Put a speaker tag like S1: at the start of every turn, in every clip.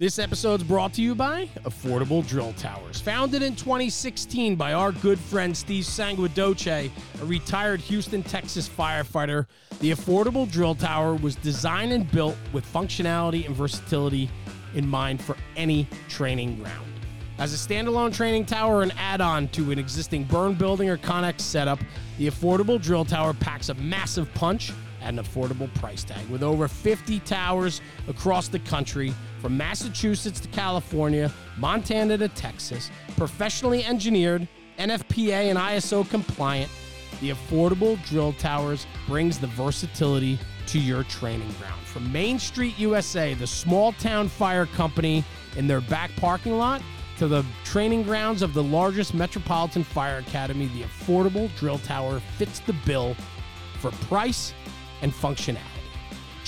S1: This episode's brought to you by Affordable Drill Towers. Founded in 2016 by our good friend Steve Sanguidoce, a retired Houston, Texas firefighter, the Affordable Drill Tower was designed and built with functionality and versatility in mind for any training ground. As a standalone training tower and add on to an existing burn building or Connex setup, the Affordable Drill Tower packs a massive punch at an affordable price tag. With over 50 towers across the country, from Massachusetts to California, Montana to Texas, professionally engineered, NFPA and ISO compliant, the Affordable Drill Towers brings the versatility to your training ground. From Main Street USA, the small town fire company in their back parking lot, to the training grounds of the largest metropolitan fire academy, the Affordable Drill Tower fits the bill for price and functionality.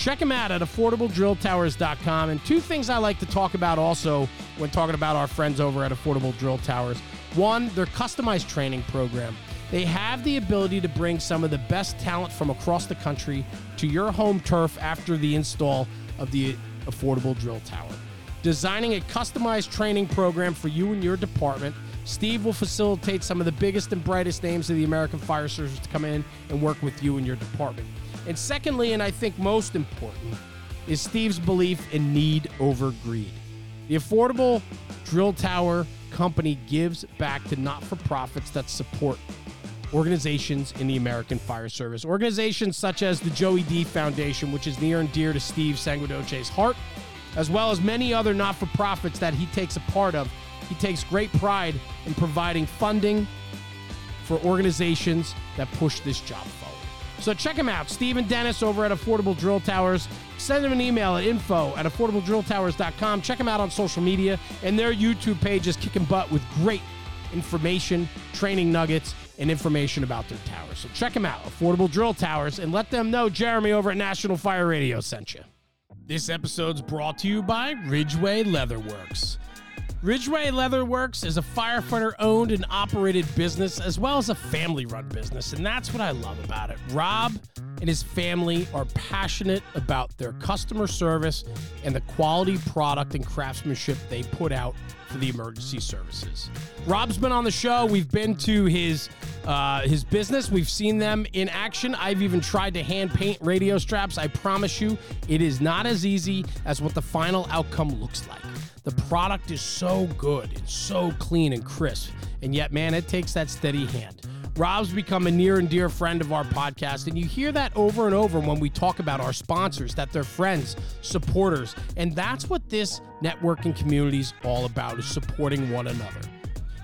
S1: Check them out at affordabledrilltowers.com. And two things I like to talk about also when talking about our friends over at Affordable Drill Towers. One, their customized training program. They have the ability to bring some of the best talent from across the country to your home turf after the install of the Affordable Drill Tower. Designing a customized training program for you and your department, Steve will facilitate some of the biggest and brightest names of the American Fire Service to come in and work with you and your department. And secondly, and I think most important, is Steve's belief in need over greed. The Affordable Drill Tower Company gives back to not for profits that support organizations in the American Fire Service. Organizations such as the Joey D Foundation, which is near and dear to Steve Sanguidoce's heart, as well as many other not for profits that he takes a part of. He takes great pride in providing funding for organizations that push this job. So check him out, Stephen Dennis over at Affordable Drill Towers. Send him an email at info at affordabledrilltowers.com. Check him out on social media, and their YouTube page is kicking butt with great information, training nuggets, and information about their towers. So check them out, Affordable Drill Towers, and let them know Jeremy over at National Fire Radio sent you. This episode's brought to you by Ridgeway Leatherworks. Ridgeway Leatherworks is a firefighter owned and operated business as well as a family run business, and that's what I love about it. Rob and his family are passionate about their customer service and the quality product and craftsmanship they put out for the emergency services. Rob's been on the show. We've been to his uh, his business. We've seen them in action. I've even tried to hand paint radio straps. I promise you, it is not as easy as what the final outcome looks like. The product is so good and so clean and crisp, and yet, man, it takes that steady hand. Rob's become a near and dear friend of our podcast, and you hear that over and over when we talk about our sponsors, that they're friends, supporters, and that's what this networking community is all about, is supporting one another.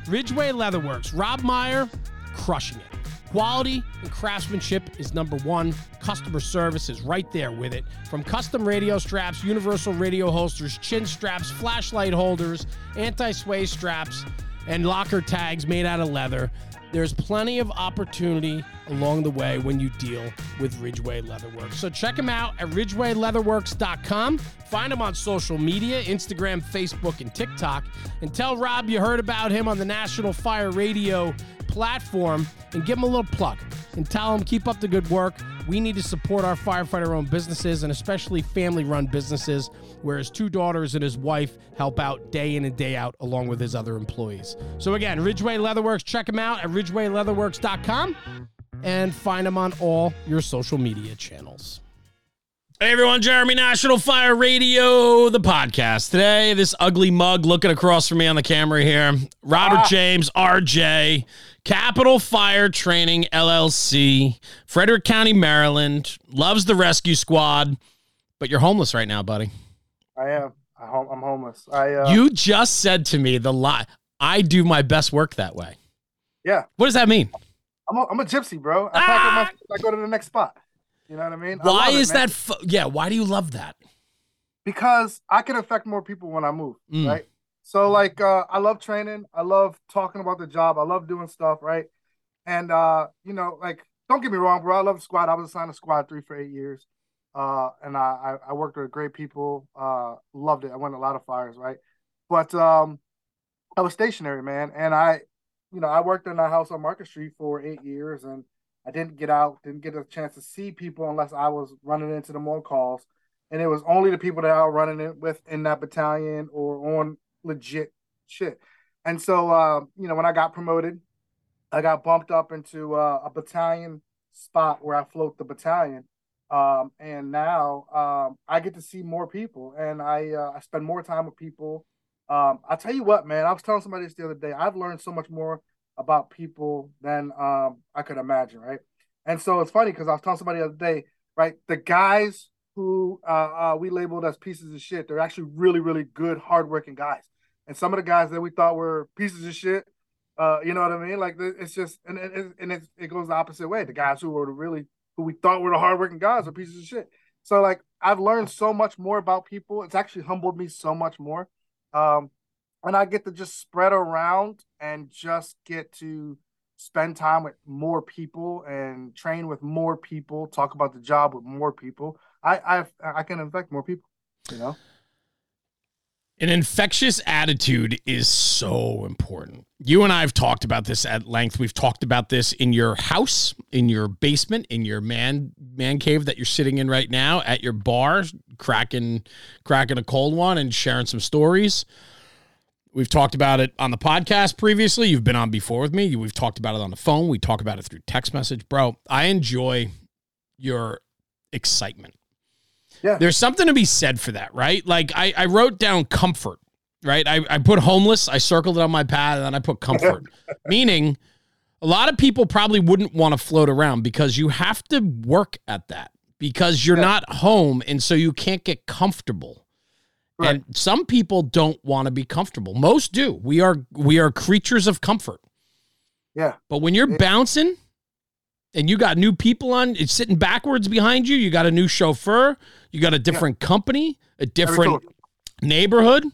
S1: Ridgeway Leatherworks, Rob Meyer, crushing it. Quality and craftsmanship is number one. Customer service is right there with it. From custom radio straps, universal radio holsters, chin straps, flashlight holders, anti sway straps, and locker tags made out of leather. There's plenty of opportunity along the way when you deal with Ridgeway Leatherworks. So check them out at ridgewayleatherworks.com. Find them on social media Instagram, Facebook, and TikTok. And tell Rob you heard about him on the National Fire Radio platform and give him a little plug and tell him keep up the good work. We need to support our firefighter owned businesses and especially family run businesses where his two daughters and his wife help out day in and day out along with his other employees. So again, Ridgeway Leatherworks, check him out at ridgewayleatherworks.com and find him on all your social media channels. Hey everyone, Jeremy National Fire Radio, the podcast. Today, this ugly mug looking across from me on the camera here, Robert ah. James, RJ, Capitol Fire Training LLC, Frederick County, Maryland, loves the rescue squad, but you're homeless right now, buddy.
S2: I am. I'm homeless. I. Uh,
S1: you just said to me the lie. I do my best work that way.
S2: Yeah.
S1: What does that mean?
S2: I'm a, I'm a gypsy, bro. I pack ah! up my. I go to the next spot. You know what I mean?
S1: Why I is it, that? Fu- yeah. Why do you love that?
S2: Because I can affect more people when I move. Mm. Right. So like uh, I love training. I love talking about the job. I love doing stuff, right? And uh, you know, like don't get me wrong, bro. I love the squad. I was assigned to squad three for eight years. Uh, and I, I worked with great people. Uh, loved it. I went a lot of fires, right? But um, I was stationary, man, and I, you know, I worked in a house on Market Street for eight years, and I didn't get out, didn't get a chance to see people unless I was running into them on calls. and it was only the people that I was running it with in that battalion or on legit shit. And so, uh, you know, when I got promoted, I got bumped up into uh, a battalion spot where I float the battalion. Um, and now um, I get to see more people, and I uh, I spend more time with people. Um, I tell you what, man, I was telling somebody this the other day. I've learned so much more about people than um, I could imagine, right? And so it's funny because I was telling somebody the other day, right? The guys who uh, uh, we labeled as pieces of shit, they're actually really, really good, hardworking guys. And some of the guys that we thought were pieces of shit, uh, you know what I mean? Like it's just, and it, and it, it goes the opposite way. The guys who were really, who we thought were the hardworking guys are pieces of shit. So like I've learned so much more about people. It's actually humbled me so much more. Um, and I get to just spread around and just get to spend time with more people and train with more people, talk about the job with more people. I I I can infect more people, you know.
S1: An infectious attitude is so important. You and I have talked about this at length. We've talked about this in your house, in your basement, in your man man cave that you're sitting in right now, at your bar, cracking cracking a cold one and sharing some stories. We've talked about it on the podcast previously. You've been on before with me. We've talked about it on the phone. We talk about it through text message. Bro, I enjoy your excitement.
S2: Yeah.
S1: There's something to be said for that, right? Like I, I wrote down comfort, right? I, I put homeless, I circled it on my pad, and then I put comfort. Meaning a lot of people probably wouldn't want to float around because you have to work at that because you're yeah. not home and so you can't get comfortable. Right. And some people don't want to be comfortable. Most do. We are we are creatures of comfort.
S2: Yeah.
S1: But when you're yeah. bouncing and you got new people on, it's sitting backwards behind you, you got a new chauffeur, you got a different yeah. company, a different neighborhood.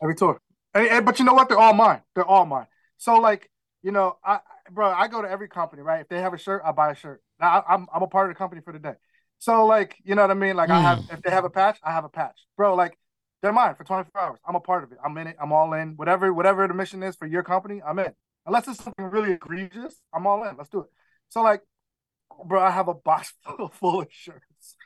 S2: Every tour. And, and, but you know what? They're all mine. They're all mine. So like, you know, I bro, I go to every company, right? If they have a shirt, I buy a shirt. Now I, am I'm a part of the company for the day. So like, you know what I mean? Like mm. I have hmm. if they have a patch, I have a patch. Bro, like they're mine for 24 hours. I'm a part of it. I'm in it. I'm all in. Whatever whatever the mission is for your company, I'm in. Unless it's something really egregious, I'm all in. Let's do it. So like, bro, I have a box full of shirts.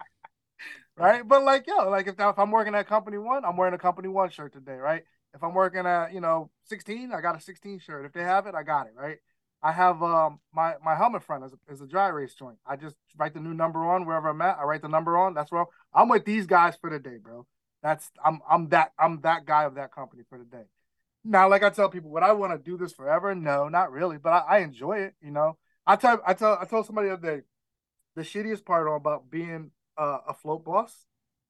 S2: right? But like, yo, like if, if I'm working at company one, I'm wearing a company one shirt today, right? If I'm working at, you know, 16, I got a 16 shirt. If they have it, I got it, right? I have um my my helmet front is a, is a dry erase joint. I just write the new number on wherever I'm at. I write the number on. That's where I'm with these guys for the day, bro. That's I'm I'm that I'm that guy of that company for the day. Now, like I tell people, would I want to do this forever? No, not really. But I, I enjoy it. You know, I tell I tell I told somebody the other day, the shittiest part about being uh, a float boss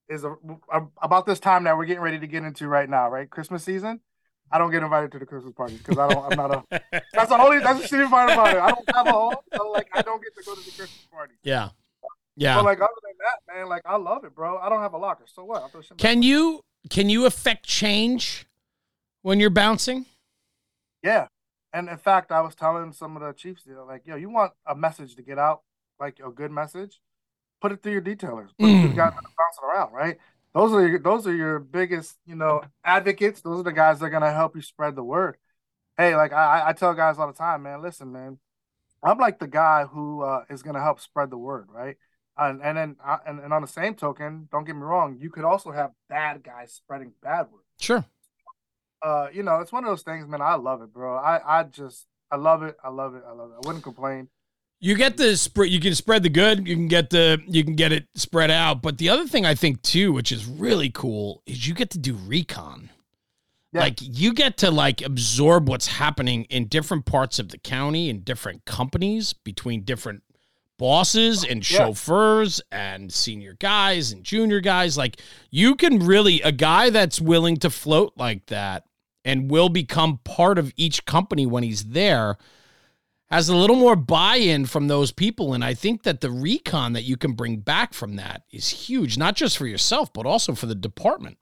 S2: is a, a, about this time that we're getting ready to get into right now, right? Christmas season. I don't get invited to the Christmas party because I don't. I'm not a. That's the only. That's the shitty part about it. I don't have a home, so like I don't get to go to the Christmas party.
S1: Yeah. Yeah.
S2: But like other than that, man, like I love it, bro. I don't have a locker, so what?
S1: Can you can you affect change when you're bouncing?
S2: Yeah, and in fact, I was telling some of the chiefs, you know, like, yo, you want a message to get out, like a good message, put it through your detailers, put mm. it through the guys that are bouncing around, right? Those are your, those are your biggest, you know, advocates. Those are the guys that are gonna help you spread the word. Hey, like I, I tell guys all the time, man. Listen, man, I'm like the guy who uh, is gonna help spread the word, right? And and then uh, and, and on the same token, don't get me wrong, you could also have bad guys spreading bad word.
S1: Sure.
S2: Uh, you know, it's one of those things, man. I love it, bro. I I just I love it. I love it. I love it. I wouldn't complain.
S1: You get the spread. You can spread the good. You can get the. You can get it spread out. But the other thing I think too, which is really cool, is you get to do recon. Yeah. Like you get to like absorb what's happening in different parts of the county in different companies between different bosses and chauffeurs and senior guys and junior guys. Like you can really, a guy that's willing to float like that and will become part of each company when he's there has a little more buy-in from those people. And i think that the recon that you can bring back from that is huge not just for yourself but also for the department.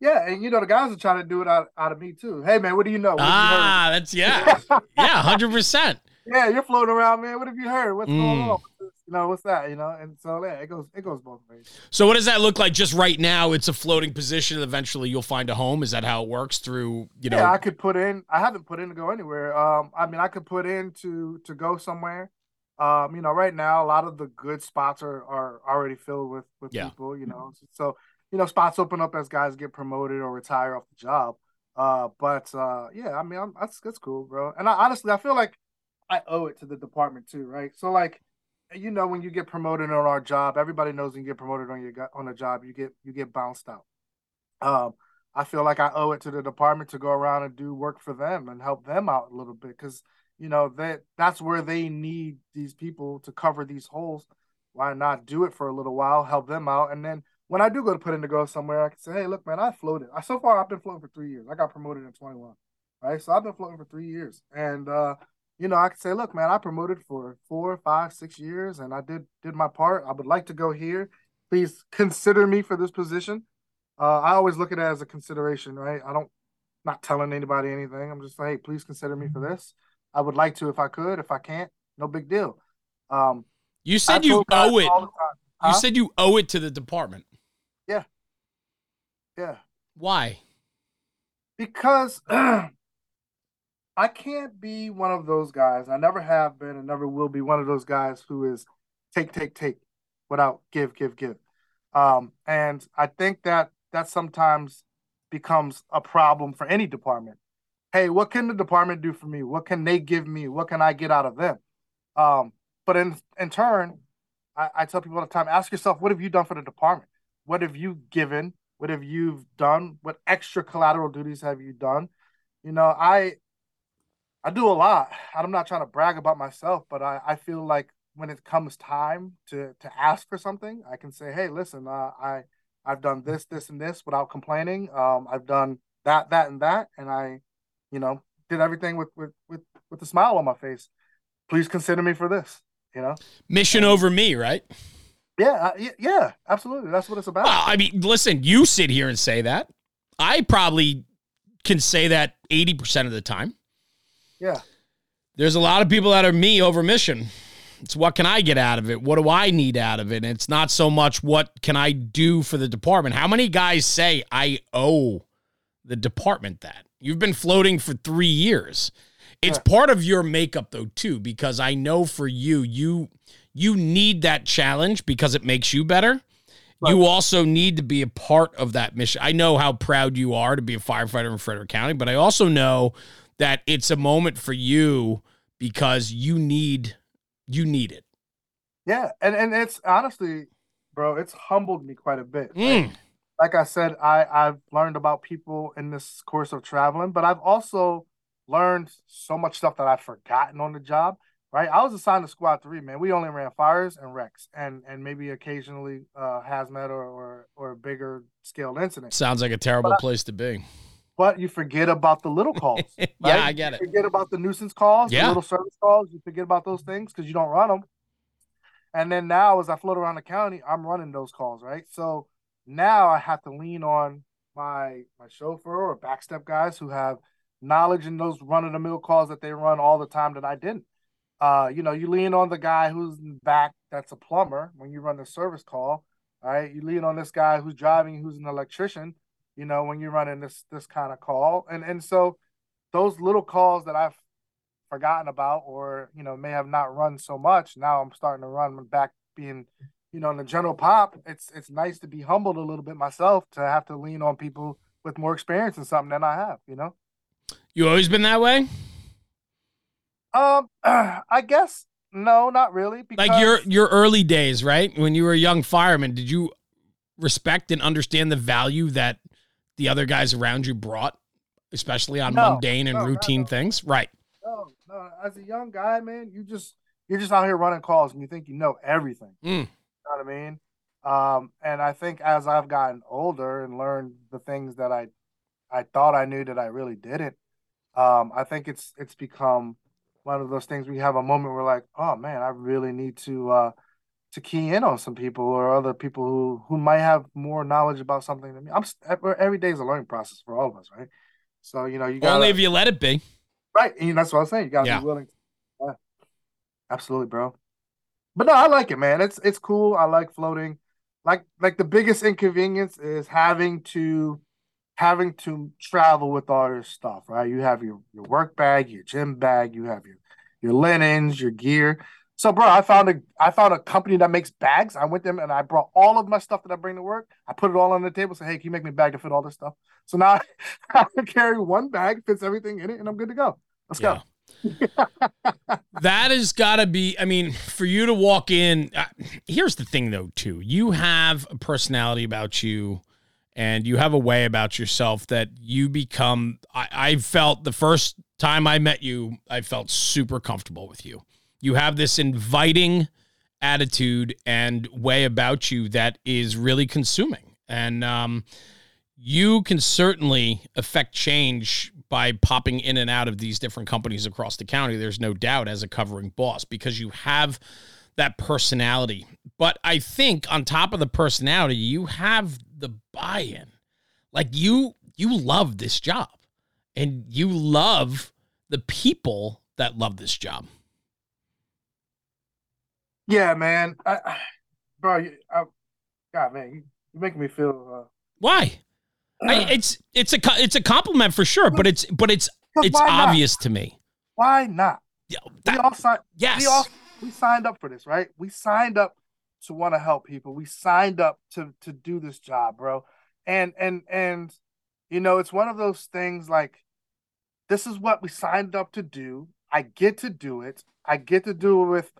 S2: Yeah and you know the guys are trying to do it out, out of me too. Hey man what do you know? What
S1: ah that's yeah. Yeah 100%
S2: yeah, you're floating around, man. What have you heard? What's mm. going on? You know, what's that? You know, and so yeah, it goes it goes both ways.
S1: So what does that look like just right now? It's a floating position. Eventually you'll find a home. Is that how it works through, you know?
S2: Yeah, I could put in I haven't put in to go anywhere. Um I mean I could put in to to go somewhere. Um, you know, right now a lot of the good spots are are already filled with with
S1: Yeah.
S2: people. You know, so you know spots open up as guys get promoted or retire off the job. Uh, but uh, yeah, I mean, I'm, that's that's cool, bro. And I honestly, I feel like I owe it to the department too, right? So like, you know, when you get promoted on our job, everybody knows when you get promoted on your on a job, you get you get bounced out. Um, I feel like I owe it to the department to go around and do work for them and help them out a little bit because you know that that's where they need these people to cover these holes. Why not do it for a little while, help them out, and then when I do go to put in to go somewhere, I can say, hey, look, man, I floated. I, so far, I've been floating for three years. I got promoted in 21, right? So I've been floating for three years, and uh, you know, I can say, look, man, I promoted for four, five, six years, and I did did my part. I would like to go here. Please consider me for this position. Uh, I always look at it as a consideration, right? I don't not telling anybody anything. I'm just like, hey, please consider me for this. I would like to if I could. If I can't, no big deal. Um,
S1: You said you owe it.
S2: time.
S1: You said you owe it to the department.
S2: Yeah.
S1: Yeah, Why?
S2: because I can't be one of those guys. I never have been and never will be one of those guys who is take, take, take without give, give, give. Um, and I think that that sometimes becomes a problem for any department. Hey, what can the department do for me? What can they give me? What can I get out of them? Um, but in in turn, I, I tell people all the time, ask yourself, what have you done for the department? What have you given? What have you done? What extra collateral duties have you done? You know, I I do a lot. I'm not trying to brag about myself, but I, I feel like when it comes time to to ask for something, I can say, hey, listen, uh, I I've done this, this, and this without complaining. Um, I've done that, that, and that, and I, you know, did everything with with with with a smile on my face. Please consider me for this. You know,
S1: Mission over me, right?
S2: yeah, uh, yeah, absolutely. That's what it's about.
S1: Well, I mean, listen, you sit here and say that. I probably can say that 80% of the time.
S2: Yeah,
S1: There's a lot of people that are me over mission. It's what can I get out of it? What do I need out of it? And it's not so much what can I do for the department. How many guys say I owe the department that? You've been floating for three years. It's part of your makeup though too, because I know for you, you you need that challenge because it makes you better. You also need to be a part of that mission. I know how proud you are to be a firefighter in Frederick County, but I also know that it's a moment for you because you need you need it.
S2: yeah, and and it's honestly, bro, it's humbled me quite a bit.
S1: Mm.
S2: like I said, I I've learned about people in this course of traveling, but I've also learned so much stuff that I've forgotten on the job. Right, I was assigned to Squad Three, man. We only ran fires and wrecks, and and maybe occasionally uh, hazmat or or or bigger scaled incidents.
S1: Sounds like a terrible place to be.
S2: But you forget about the little calls.
S1: yeah. I get
S2: You
S1: it.
S2: forget about the nuisance calls,
S1: Yeah.
S2: the little service calls. You forget about those things because you don't run them. And then now, as I float around the county, I'm running those calls, right? So now I have to lean on my my chauffeur or backstep guys who have knowledge in those run of the mill calls that they run all the time that I didn't. Uh, you know, you lean on the guy who's in the back that's a plumber when you run the service call. right? you lean on this guy who's driving, who's an electrician. You know, when you're running this this kind of call, and and so those little calls that I've forgotten about or you know may have not run so much now i'm starting to run back being you know in the general pop it's it's nice to be humbled a little bit myself to have to lean on people with more experience in something than i have you know
S1: You always been that way?
S2: um i guess no not really because
S1: Like your your early days, right? When you were a young fireman, did you respect and understand the value that the other guys around you brought, especially on
S2: No,
S1: mundane and
S2: no,
S1: routine
S2: no.
S1: things? Right.
S2: no, no as a young guy man you just you're just out here running calls and you think you know everything
S1: Mm.
S2: You know what I mean? Um, and I think as I've gotten older and learned the things that I I thought I knew that I really didn't, um, I think it's it's become one of those things we have a moment where like, oh man, I really need to uh to key in on some people or other people who who might have more knowledge about something than me. I'm every day is a learning process for all of us, right? So you know you got
S1: Only if you let it be.
S2: Right, and that's what I'm saying. You gotta
S1: Yeah.
S2: be willing. Yeah. Absolutely, bro. But no, I like it, man. It's it's cool. I like floating. Like like the biggest inconvenience is having to having to travel with all your stuff, right? You have your your work bag, your gym bag, you have your your linens, your gear. So, bro, I found a I found a company that makes bags. I went them and I brought all of my stuff that I bring to work. I put it all on the table. Say, hey, can you make me a bag to fit all this stuff? So now I carry one bag, fits everything in it, and I'm good to go. Let's yeah.
S1: go. that has got to be. I mean, for you to walk in. Uh, here's the thing, though. Too, you have a personality about you, and you have a way about yourself that you become. I, I felt the first time I met you, I felt super comfortable with you you have this inviting attitude and way about you that is really consuming. And um, you can certainly affect change by popping in and out of these different companies across the county. There's no doubt as a covering boss because you have that personality. But I think on top of the personality, you have the buy-in. Like you you love this job and you love the people that love this job.
S2: Yeah, man. I, I bro, I, God, man, you, you're making me feel. Uh,
S1: Why? I, it's it's a it's a compliment for sure, but it's but it's it's obvious to me.
S2: Why not?
S1: Yeah, that,
S2: we all signed.
S1: Yes,
S2: we all we signed up for this, right? We signed up to want to help people. We signed up to to do this job, bro. And and and you know, it's one of those things like this is what we signed up to do. I get to do it. I get to do it with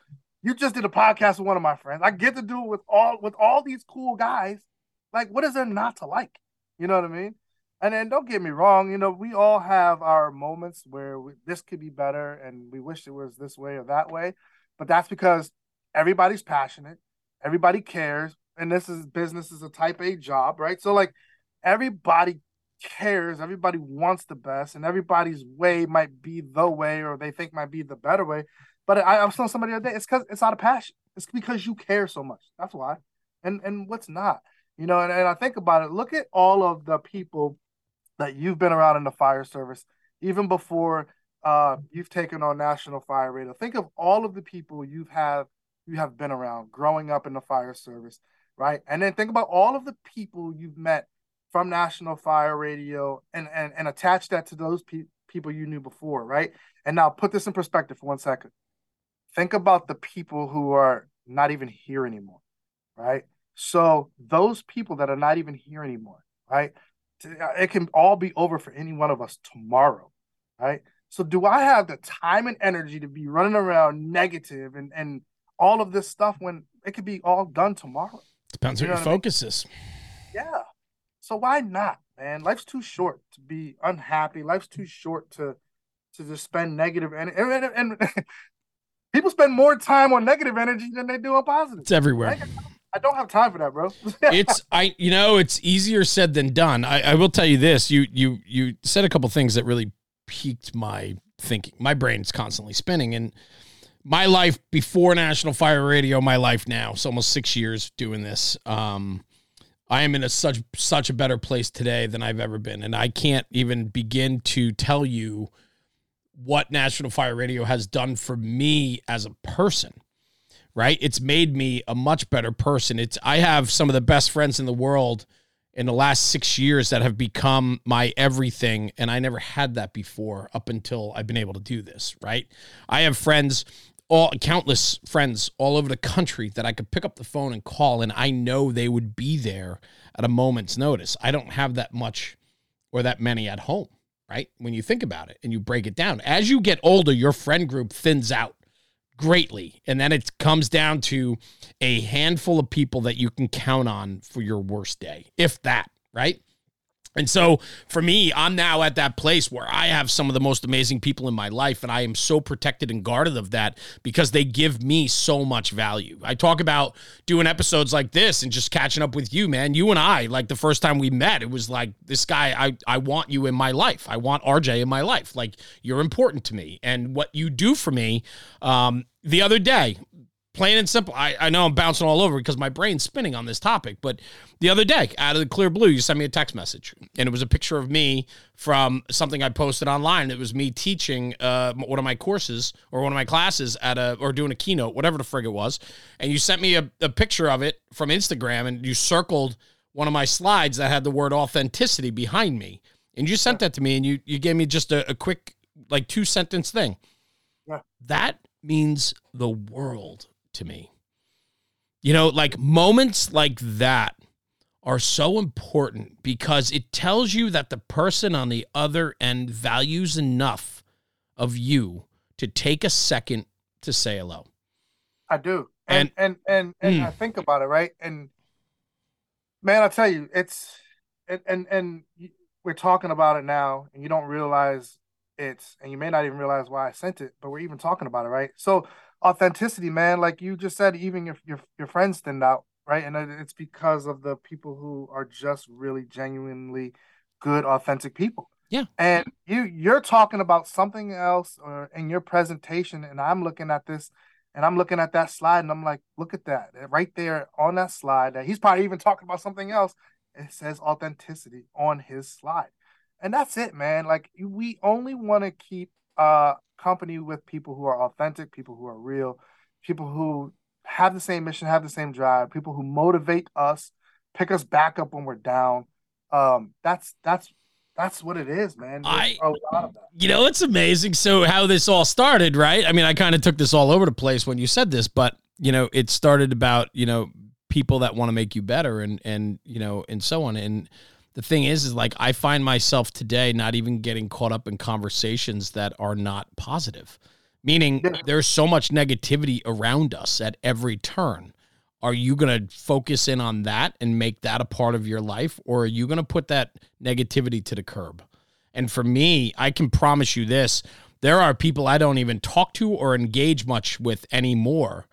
S2: you just did a podcast with one of my friends. I get to do it with all with all these cool guys. Like, what is there not to like? You know what I mean? And then don't get me wrong, you know, we all have our moments where we, this could be better and we wish it was this way or that way. But that's because everybody's passionate, everybody cares, and this is business is a type A job, right? So like everybody cares, everybody wants the best, and everybody's way might be the way or they think might be the better way. But I, I was telling somebody the other day, it's because it's out of passion. It's because you care so much. That's why. And and what's not, you know. And, and I think about it. Look at all of the people that you've been around in the fire service, even before uh, you've taken on National Fire Radio. Think of all of the people you've have you have been around growing up in the fire service, right? And then think about all of the people you've met from National Fire Radio and and, and attach that to those pe- people you knew before, right? And now put this in perspective for one second think about the people who are not even here anymore, right? So those people that are not even here anymore, right? Uh, it can all be over for any one of us tomorrow, right? So do I have the time and energy to be running around negative and and all of this stuff when it could be all done tomorrow?
S1: Depends you what your focus I mean? is.
S2: Yeah. So why not, man? Life's too short to be unhappy. Life's too short to to just spend negative and and, and, and people spend more time on negative energy than they do on positive.
S1: It's everywhere.
S2: I don't have time for that, bro.
S1: it's I you know it's easier said than done. I, I will tell you this. You you you said a couple things that really piqued my thinking. My brain's constantly spinning and my life before National Fire Radio, my life now. It's almost six years doing this. Um, I am in a such such a better place today than I've ever been, and I can't even begin to tell you what National Fire Radio has done for me as a person. Right? It's made me a much better person. It's I have some of the best friends in the world in the last 6 years that have become my everything and I never had that before up until I've been able to do this, right? I have friends all countless friends all over the country that I could pick up the phone and call and I know they would be there at a moment's notice. I don't have that much or that many at home right? When you think about it and you break it down, as you get older, your friend group thins out greatly. And then it comes down to a handful of people that you can count on for your worst day, if that, right? And so for me, I'm now at that place where I have some of the most amazing people in my life, and I am so protected and guarded of that because they give me so much value. I talk about doing episodes like this and just catching up with you, man. You and I, like the first time we met, it was like this guy, I, I want you in my life. I want RJ in my life. Like you're important to me. And what you do for me, um, the other day, plain and simple. I, I know I'm bouncing all over because my brain's spinning on this topic, but the other day, out of the clear blue, you sent me a text message, and it was a picture of me from something I posted online. It was me teaching uh, one of my courses or one of my classes at a or doing a keynote, whatever the frig it was, and you sent me a, a picture of it from Instagram, and you circled one of my slides that had the word authenticity behind me, and you sent that to me, and you you gave me just a, a quick like two sentence thing. Yeah. That means the world to me. You know, like moments like that are so important because it tells you that the person on the other end values enough of you to take a second to say hello.
S2: I do. And and and and, and mm. I think about it, right? And man, I tell you, it's and and and we're talking about it now and you don't realize it's and you may not even realize why I sent it, but we're even talking about it, right? So authenticity, man, like you just said, even your your, your friends stand out, right? And it's because of the people who are just really genuinely good, authentic people.
S1: Yeah.
S2: And you you're talking about something else or in your presentation, and I'm looking at this and I'm looking at that slide and I'm like, look at that. Right there on that slide. That he's probably even talking about something else. It says authenticity on his slide and that's it, man. Like we only want to keep uh company with people who are authentic, people who are real, people who have the same mission, have the same drive, people who motivate us, pick us back up when we're down. Um, that's that's that's what it is, man.
S1: There's I, you know, it's amazing. So how this all started, right? I mean, I kind of took this all over the place when you said this, but you know, it started about you know people that want to make you better and and you know and so on and the thing is is like i find myself today not even getting caught up in conversations that are not positive. Meaning yeah. there's so much negativity around us at every turn. Are you going to focus in on that and make that a part of your life or are you going to put that negativity to the curb? And for me i can promise you this there are people i don't even talk to or engage much with anymore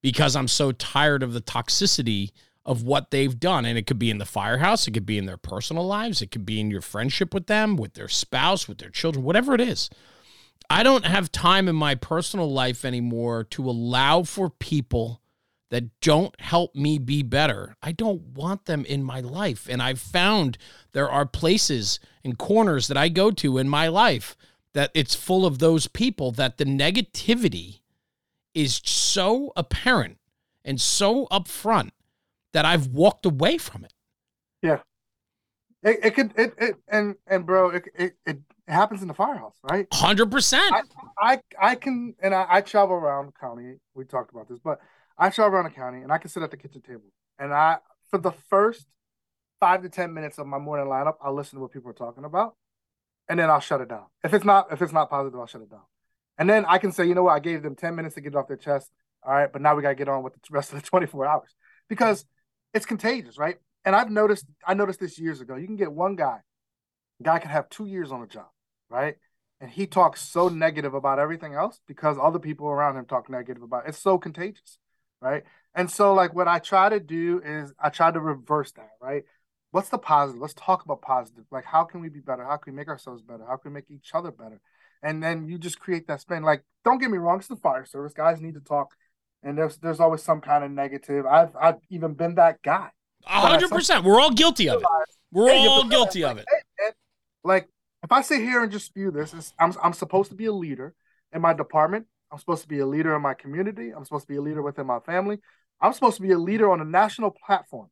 S1: because i'm so tired of the toxicity of what they've done. And it could be in the firehouse, it could be in their personal lives, it could be in your friendship with them, with their spouse, with their children, whatever it is. I don't have time in my personal life anymore to allow for people that don't help me be better. I don't want them in my life. And I've found there are places and corners that I go to in my life that it's full of those people that the negativity is so apparent and so upfront that I've walked away from it.
S2: Yeah. It, it could it, it and and bro it, it it happens in the firehouse right?
S1: Hundred percent.
S2: I I can and I, I travel around the county. We talked about this but I travel around the county and I can sit at the kitchen table. And I for the first five to ten minutes of my morning lineup I'll listen to what people are talking about and then I'll shut it down. If it's not if it's not positive I'll shut it down. And then I can say you know what? I gave them ten minutes to get it off their chest. All right but now we got to get on with the rest of the twenty four hours. Because it's contagious, right? And I've noticed, I noticed this years ago. You can get one guy, guy can have two years on a job, right? And he talks so negative about everything else because other people around him talk negative about it. It's so contagious, right? And so, like, what I try to do is I try to reverse that, right? What's the positive? Let's talk about positive. Like, how can we be better? How can we make ourselves better? How can we make each other better? And then you just create that spin. Like, don't get me wrong, it's the fire service. Guys need to talk and there's there's always some kind of negative. I've I've even been that guy.
S1: hundred percent. We're all guilty of it. We're all guilty of it.
S2: like if I sit here and just spew this, I'm I'm supposed to be a leader in my department. I'm supposed to be a leader in my community. I'm supposed to be a leader within my family. I'm supposed to be a leader on a national platform.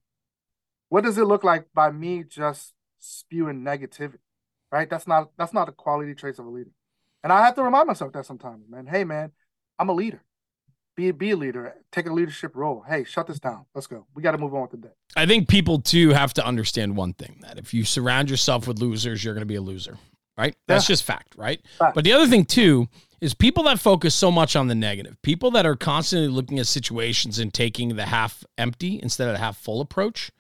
S2: What does it look like by me just spewing negativity? Right? That's not that's not the quality traits of a leader. And I have to remind myself that sometimes, man. Hey man, I'm a leader be be a leader, take a leadership role. Hey, shut this down. Let's go. We got to move on with the day.
S1: I think people too have to understand one thing that if you surround yourself with losers, you're going to be a loser, right? That's yeah. just fact, right? Fact. But the other thing too is people that focus so much on the negative, people that are constantly looking at situations and taking the half empty instead of the half full approach.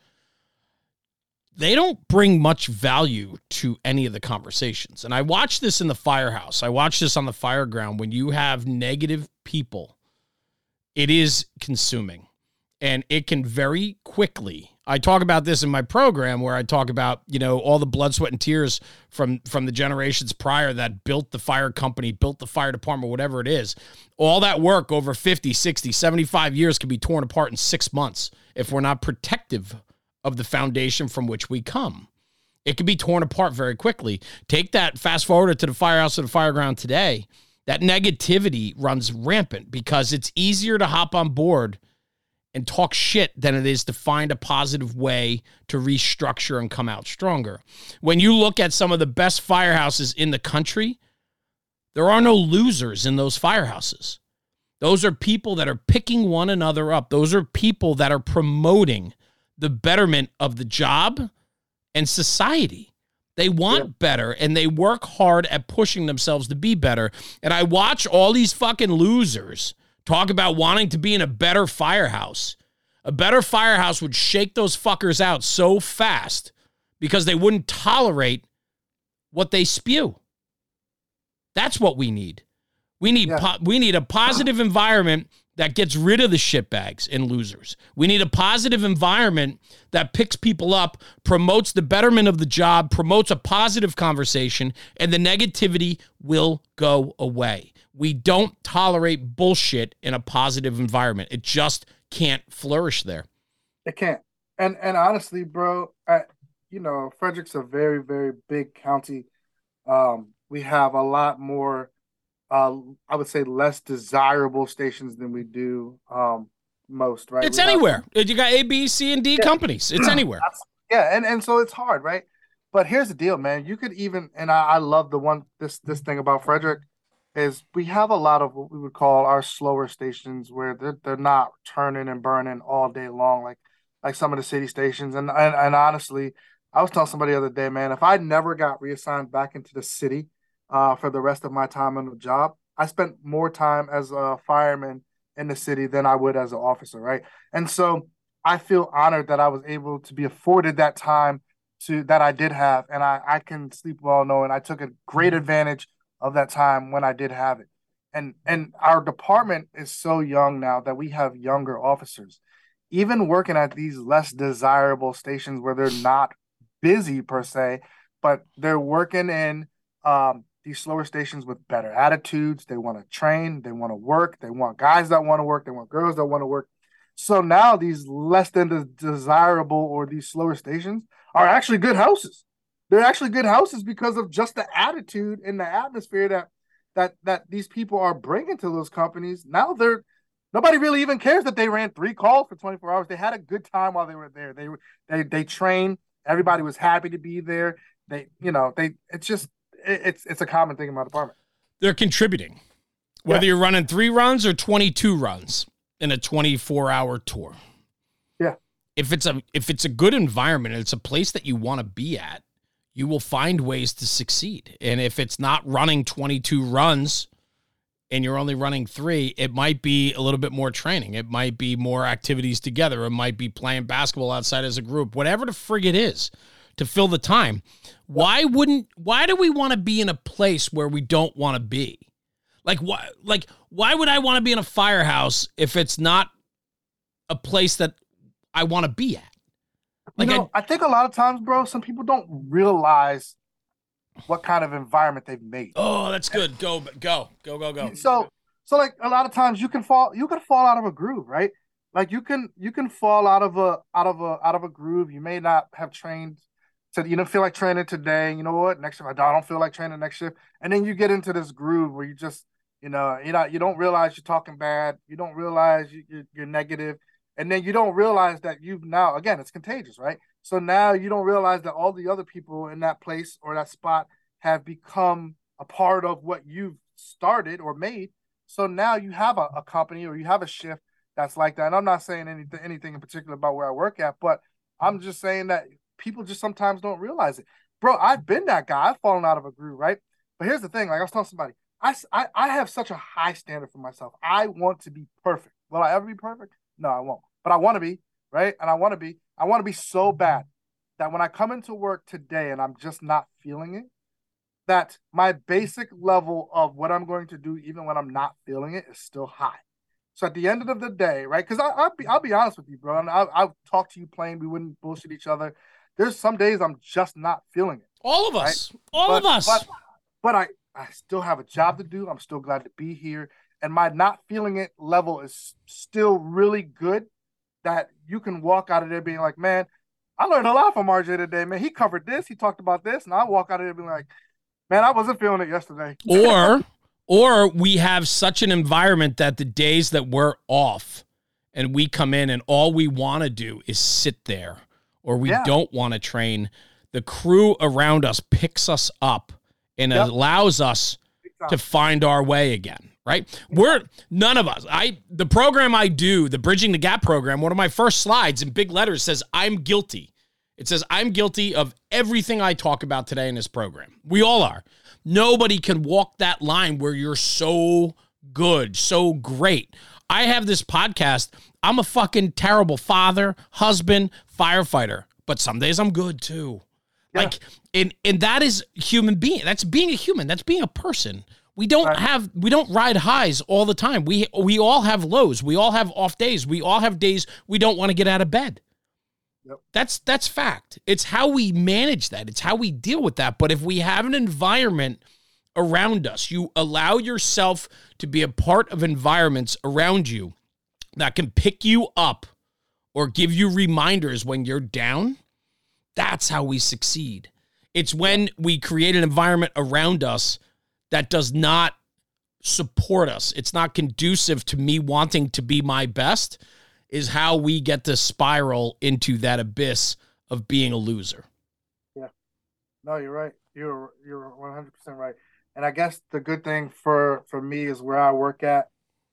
S1: They don't bring much value to any of the conversations. And I watch this in the firehouse. I watch this on the fireground when you have negative people it is consuming and it can very quickly I talk about this in my program where I talk about, you know, all the blood, sweat, and tears from from the generations prior that built the fire company, built the fire department, whatever it is. All that work over 50, 60, 75 years can be torn apart in six months if we're not protective of the foundation from which we come. It can be torn apart very quickly. Take that fast forward to the firehouse or the fire ground today that negativity runs rampant because it's easier to hop on board and talk shit than it is to find a positive way to restructure and come out stronger. When you look at some of the best firehouses in the country, there are no losers in those firehouses. Those are people that are picking one another up. Those are people that are promoting the betterment of the job and society. They want yeah. better and they work hard at pushing themselves to be better. And I watch all these fucking losers talk about wanting to be in a better firehouse. A better firehouse would shake those fuckers out so fast because they wouldn't tolerate what they spew. That's what we need. We need yeah. po- we need a positive environment that gets rid of the shitbags and losers. We need a positive environment that picks people up, promotes the betterment of the job, promotes a positive conversation, and the negativity will go away. We don't tolerate bullshit in a positive environment. It just can't flourish there.
S2: It can't. And and honestly, bro, I, you know, Frederick's a very very big county. Um, we have a lot more uh, I would say less desirable stations than we do um, most, right?
S1: It's we anywhere. Have, you got A, B, C, and D yeah. companies. It's anywhere.
S2: yeah, and and so it's hard, right? But here's the deal, man. You could even, and I, I love the one this this thing about Frederick is we have a lot of what we would call our slower stations where they're they're not turning and burning all day long like like some of the city stations. And and, and honestly, I was telling somebody the other day, man, if I never got reassigned back into the city uh, for the rest of my time on the job. I spent more time as a fireman in the city than I would as an officer, right? And so I feel honored that I was able to be afforded that time to that I did have, and I, I can sleep well knowing I took a great advantage of that time when I did have it. And and our department is so young now that we have younger officers. Even working at these less desirable stations where they're not busy per se, but they're working in um, these slower stations with better attitudes. They want to train, they want to work, they want guys that want to work, they want girls that want to work. So now these less than desirable or these slower stations are actually good houses. They're actually good houses because of just the attitude and the atmosphere that that that these people are bringing to those companies. Now they're nobody really even cares that they ran three calls for 24 hours. They had a good time while they were there. They they they trained. Everybody was happy to be there. They you know they it's just it's it's a common thing in my department.
S1: They're contributing, whether yeah. you're running three runs or 22 runs in a 24 hour tour.
S2: Yeah.
S1: If it's a if it's a good environment and it's a place that you want to be at, you will find ways to succeed. And if it's not running 22 runs and you're only running three, it might be a little bit more training. It might be more activities together. It might be playing basketball outside as a group, whatever the frig it is to fill the time. Why wouldn't why do we want to be in a place where we don't want to be? Like why like why would I want to be in a firehouse if it's not a place that I want to be at?
S2: Like you know, I, I think a lot of times, bro, some people don't realize what kind of environment they've made.
S1: Oh, that's good. Go, go, go, go, go.
S2: So, so like a lot of times you can fall, you can fall out of a groove, right? Like you can, you can fall out of a, out of a, out of a groove. You may not have trained said you don't feel like training today. You know what? Next shift, I don't feel like training next shift. And then you get into this groove where you just, you know, you know, you don't realize you're talking bad. You don't realize you, you're, you're negative, and then you don't realize that you've now again it's contagious, right? So now you don't realize that all the other people in that place or that spot have become a part of what you've started or made. So now you have a, a company or you have a shift that's like that. And I'm not saying anything anything in particular about where I work at, but I'm just saying that people just sometimes don't realize it. Bro, I've been that guy. I've fallen out of a groove, right? But here's the thing: like I was telling somebody, I, I, I have such a high standard for myself. I want to be perfect. Will I ever be perfect? No, I won't. But I want to be, right? And I want to be. I want to be so bad that when I come into work today and I'm just not feeling it, that my basic level of what I'm going to do, even when I'm not feeling it, is still high. So at the end of the day, right? Because I'll be I'll be honest with you, bro. And I'll, I'll talk to you plain. We wouldn't bullshit each other there's some days I'm just not feeling it.
S1: All of us. Right? All but, of us.
S2: But, but I, I still have a job to do. I'm still glad to be here. And my not feeling it level is still really good that you can walk out of there being like, man, I learned a lot from RJ today, man. He covered this, he talked about this, and I walk out of there being like, man, I wasn't feeling it yesterday.
S1: Or or we have such an environment that the days that we're off and we come in and all we want to do is sit there or we yeah. don't want to train, the crew around us picks us up and yep. allows us to find our way again, right? We're none of us. I the program I do, the Bridging the Gap program, one of my first slides in big letters says I'm guilty. It says I'm guilty of everything I talk about today in this program. We all are. Nobody can walk that line where you're so good, so great. I have this podcast. I'm a fucking terrible father, husband, firefighter, but some days I'm good too. Yeah. Like and and that is human being. That's being a human. That's being a person. We don't right. have we don't ride highs all the time. We we all have lows. We all have off days. We all have days we don't want to get out of bed. Yep. That's that's fact. It's how we manage that. It's how we deal with that. But if we have an environment around us, you allow yourself to be a part of environments around you that can pick you up or give you reminders when you're down, that's how we succeed. It's when we create an environment around us that does not support us. It's not conducive to me wanting to be my best, is how we get to spiral into that abyss of being a loser.
S2: Yeah. No, you're right. You're you're 100% right. And I guess the good thing for for me is where I work at,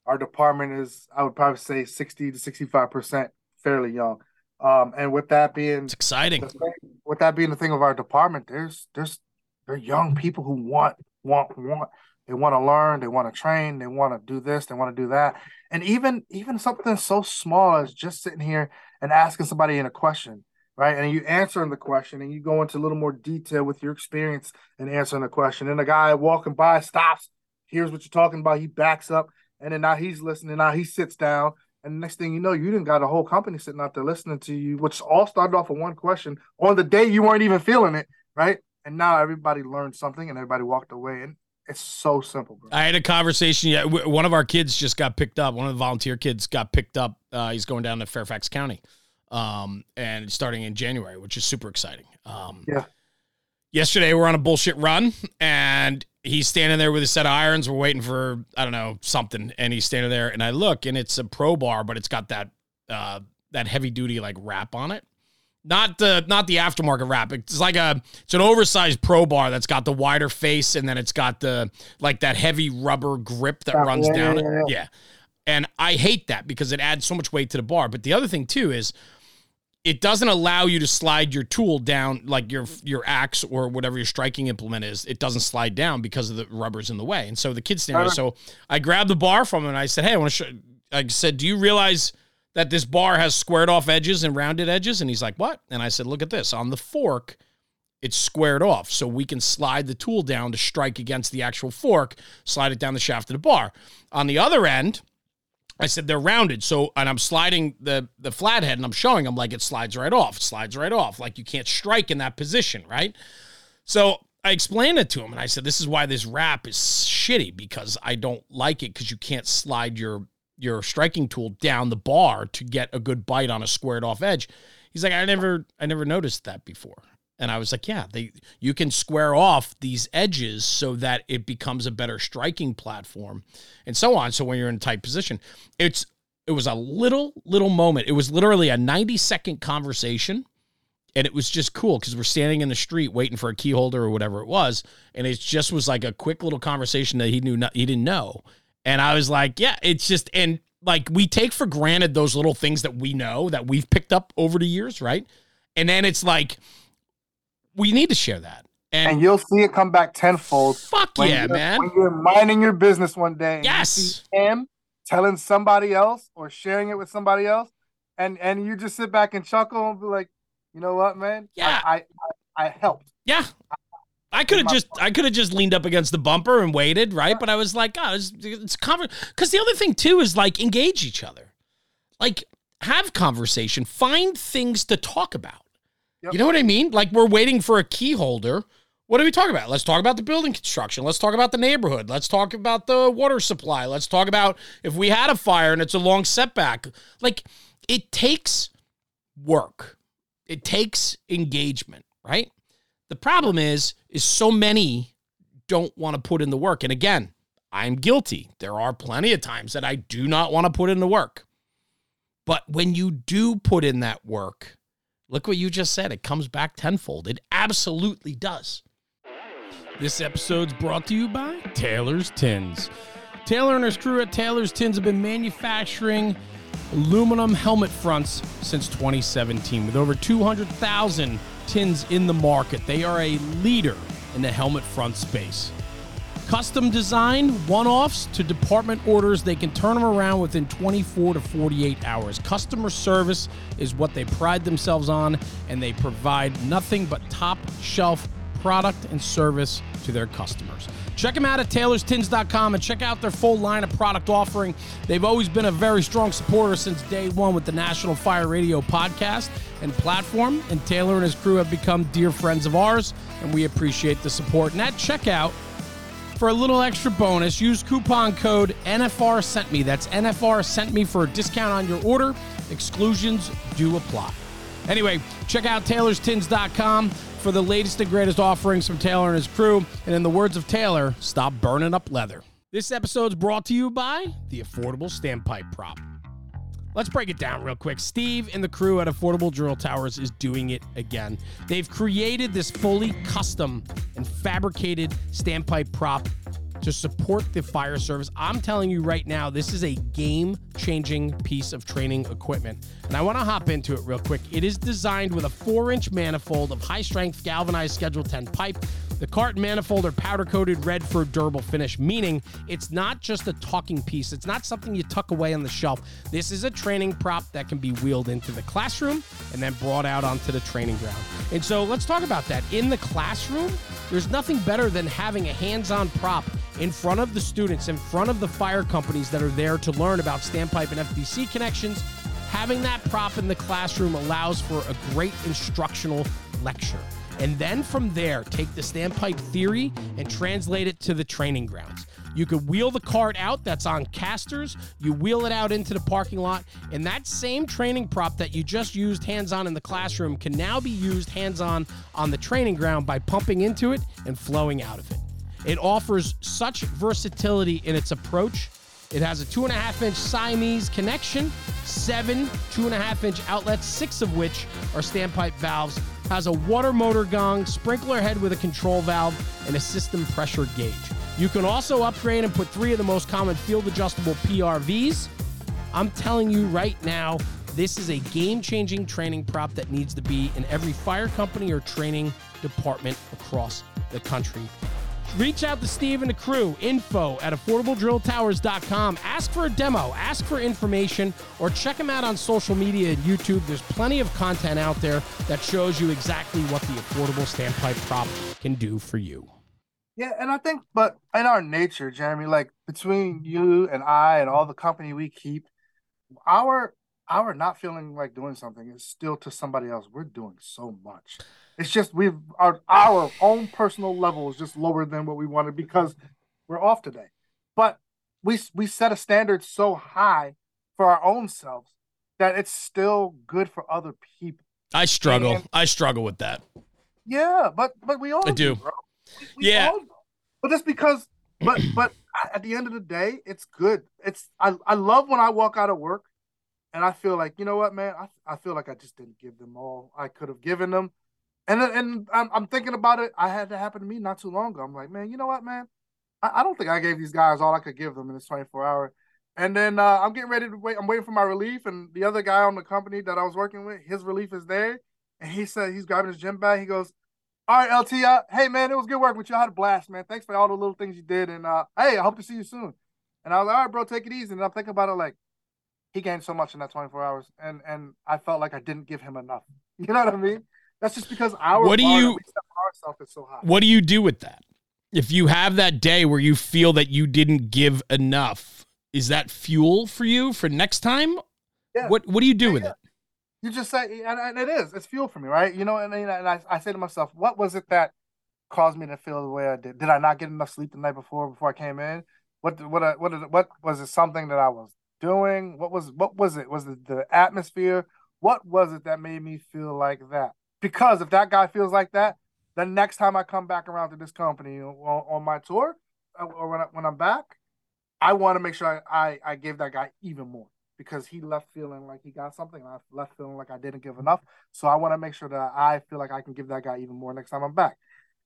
S2: our department is I would probably say 60 to 65% fairly young. Um, and with that being
S1: it's exciting.
S2: Thing, with that being the thing of our department, there's there's they're young people who want want want they want to learn, they want to train, they want to do this, they want to do that. And even even something so small as just sitting here and asking somebody in a question, right? And you answering the question and you go into a little more detail with your experience and answering the question. And the guy walking by stops, hears what you're talking about, he backs up, and then now he's listening. Now he sits down. And the next thing you know, you didn't got a whole company sitting out there listening to you, which all started off with one question on the day you weren't even feeling it, right? And now everybody learned something and everybody walked away. And it's so simple, bro.
S1: I had a conversation. Yeah, one of our kids just got picked up. One of the volunteer kids got picked up. Uh, he's going down to Fairfax County, um, and starting in January, which is super exciting. Um,
S2: yeah.
S1: Yesterday, we're on a bullshit run, and he's standing there with a set of irons. We're waiting for I don't know something, and he's standing there, and I look, and it's a pro bar, but it's got that uh, that heavy duty like wrap on it not the not the aftermarket wrap. It's like a it's an oversized pro bar that's got the wider face and then it's got the like that heavy rubber grip that runs
S2: yeah,
S1: down
S2: yeah, yeah,
S1: yeah. And I hate that because it adds so much weight to the bar. But the other thing too is it doesn't allow you to slide your tool down like your your axe or whatever your striking implement is. It doesn't slide down because of the rubbers in the way. And so the kid's standing there. Uh-huh. So I grabbed the bar from him and I said, "Hey, I want to show." I said, "Do you realize?" that this bar has squared off edges and rounded edges? And he's like, What? And I said, Look at this. On the fork, it's squared off. So we can slide the tool down to strike against the actual fork, slide it down the shaft of the bar. On the other end, I said they're rounded. So and I'm sliding the the flathead and I'm showing them like it slides right off. Slides right off. Like you can't strike in that position, right? So I explained it to him and I said, This is why this wrap is shitty because I don't like it because you can't slide your your striking tool down the bar to get a good bite on a squared off edge. He's like, I never, I never noticed that before. And I was like, yeah, they you can square off these edges so that it becomes a better striking platform and so on. So when you're in a tight position, it's it was a little little moment. It was literally a 90 second conversation and it was just cool because we're standing in the street waiting for a key holder or whatever it was and it just was like a quick little conversation that he knew not, he didn't know and I was like, yeah, it's just, and like we take for granted those little things that we know that we've picked up over the years, right? And then it's like, we need to share that.
S2: And, and you'll see it come back tenfold.
S1: Fuck yeah, man.
S2: When you're minding your business one day.
S1: yes.
S2: him telling somebody else or sharing it with somebody else. And and you just sit back and chuckle and be like, you know what, man?
S1: Yeah.
S2: I, I, I, helped.
S1: Yeah. I could have just I could have just leaned up against the bumper and waited, right? But I was like, oh, it's, it's cover. Because the other thing too is like engage each other, like have conversation, find things to talk about. Yep. You know what I mean? Like we're waiting for a key holder. What are we talking about? Let's talk about the building construction. Let's talk about the neighborhood. Let's talk about the water supply. Let's talk about if we had a fire and it's a long setback. Like it takes work. It takes engagement, right? The problem is, is so many don't want to put in the work. And again, I'm guilty. There are plenty of times that I do not want to put in the work. But when you do put in that work, look what you just said. It comes back tenfold. It absolutely does. This episode's brought to you by Taylor's Tins. Taylor and his crew at Taylor's Tins have been manufacturing aluminum helmet fronts since 2017 with over 200,000 tins in the market. They are a leader in the helmet front space. Custom design, one offs to department orders, they can turn them around within 24 to 48 hours. Customer service is what they pride themselves on, and they provide nothing but top shelf product and service to their customers. Check them out at taylorstins.com and check out their full line of product offering. They've always been a very strong supporter since day one with the National Fire Radio podcast and platform, and Taylor and his crew have become dear friends of ours, and we appreciate the support. And at checkout, for a little extra bonus, use coupon code NFR sent me. That's NFR sent me for a discount on your order. Exclusions do apply. Anyway, check out taylorstins.com for the latest and greatest offerings from Taylor and his crew. And in the words of Taylor, stop burning up leather. This episode is brought to you by the Affordable Standpipe Prop. Let's break it down real quick. Steve and the crew at Affordable Drill Towers is doing it again. They've created this fully custom and fabricated standpipe prop to support the fire service. I'm telling you right now, this is a game changing piece of training equipment. And I want to hop into it real quick. It is designed with a four inch manifold of high strength galvanized Schedule 10 pipe the cart manifold are powder coated red for a durable finish, meaning it's not just a talking piece. It's not something you tuck away on the shelf. This is a training prop that can be wheeled into the classroom and then brought out onto the training ground. And so let's talk about that. In the classroom, there's nothing better than having a hands on prop in front of the students, in front of the fire companies that are there to learn about standpipe and FDC connections. Having that prop in the classroom allows for a great instructional lecture. And then from there, take the standpipe theory and translate it to the training grounds. You could wheel the cart out that's on casters, you wheel it out into the parking lot, and that same training prop that you just used hands on in the classroom can now be used hands on on the training ground by pumping into it and flowing out of it. It offers such versatility in its approach. It has a two and a half inch Siamese connection, seven two and a half inch outlets, six of which are standpipe valves has a water motor gong, sprinkler head with a control valve, and a system pressure gauge. You can also upgrade and put three of the most common field adjustable PRVs. I'm telling you right now, this is a game changing training prop that needs to be in every fire company or training department across the country. Reach out to Steve and the crew. Info at affordabledrilltowers.com. Ask for a demo, ask for information, or check them out on social media and YouTube. There's plenty of content out there that shows you exactly what the affordable standpipe prop can do for you.
S2: Yeah, and I think, but in our nature, Jeremy, like between you and I and all the company we keep, our our not feeling like doing something is still to somebody else. We're doing so much. It's just we've our our own personal level is just lower than what we wanted because we're off today. But we we set a standard so high for our own selves that it's still good for other people.
S1: I struggle. And, I struggle with that.
S2: Yeah, but but we all
S1: I do.
S2: bro.
S1: We, we yeah. All,
S2: but just because but but at the end of the day, it's good. It's I, I love when I walk out of work and I feel like, you know what, man, I, I feel like I just didn't give them all I could have given them. And and I'm, I'm thinking about it. I had to happen to me not too long ago. I'm like, man, you know what, man? I, I don't think I gave these guys all I could give them in this 24 hour. And then uh, I'm getting ready to wait. I'm waiting for my relief, and the other guy on the company that I was working with, his relief is there, and he said he's grabbing his gym bag. He goes, "All right, LT, uh, hey man, it was good work with you. I had a blast, man. Thanks for all the little things you did, and uh, hey, I hope to see you soon." And I was like, "All right, bro, take it easy." And I'm thinking about it like, he gained so much in that 24 hours, and and I felt like I didn't give him enough. You know what I mean? That's just because our
S1: what do you
S2: is so high.
S1: What do you do with that? If you have that day where you feel that you didn't give enough, is that fuel for you for next time? Yeah. What What do you do yeah, with yeah. it?
S2: You just say, and, and, it is. It's fuel for me, right? You know, and, and I, I say to myself, what was it that caused me to feel the way I did? Did I not get enough sleep the night before before I came in? What what uh, what what was it? Something that I was doing? What was what was it? Was it the atmosphere? What was it that made me feel like that? Because if that guy feels like that, the next time I come back around to this company on, on my tour uh, or when, I, when I'm back, I want to make sure I, I, I give that guy even more because he left feeling like he got something I left feeling like I didn't give enough. So I want to make sure that I feel like I can give that guy even more next time I'm back.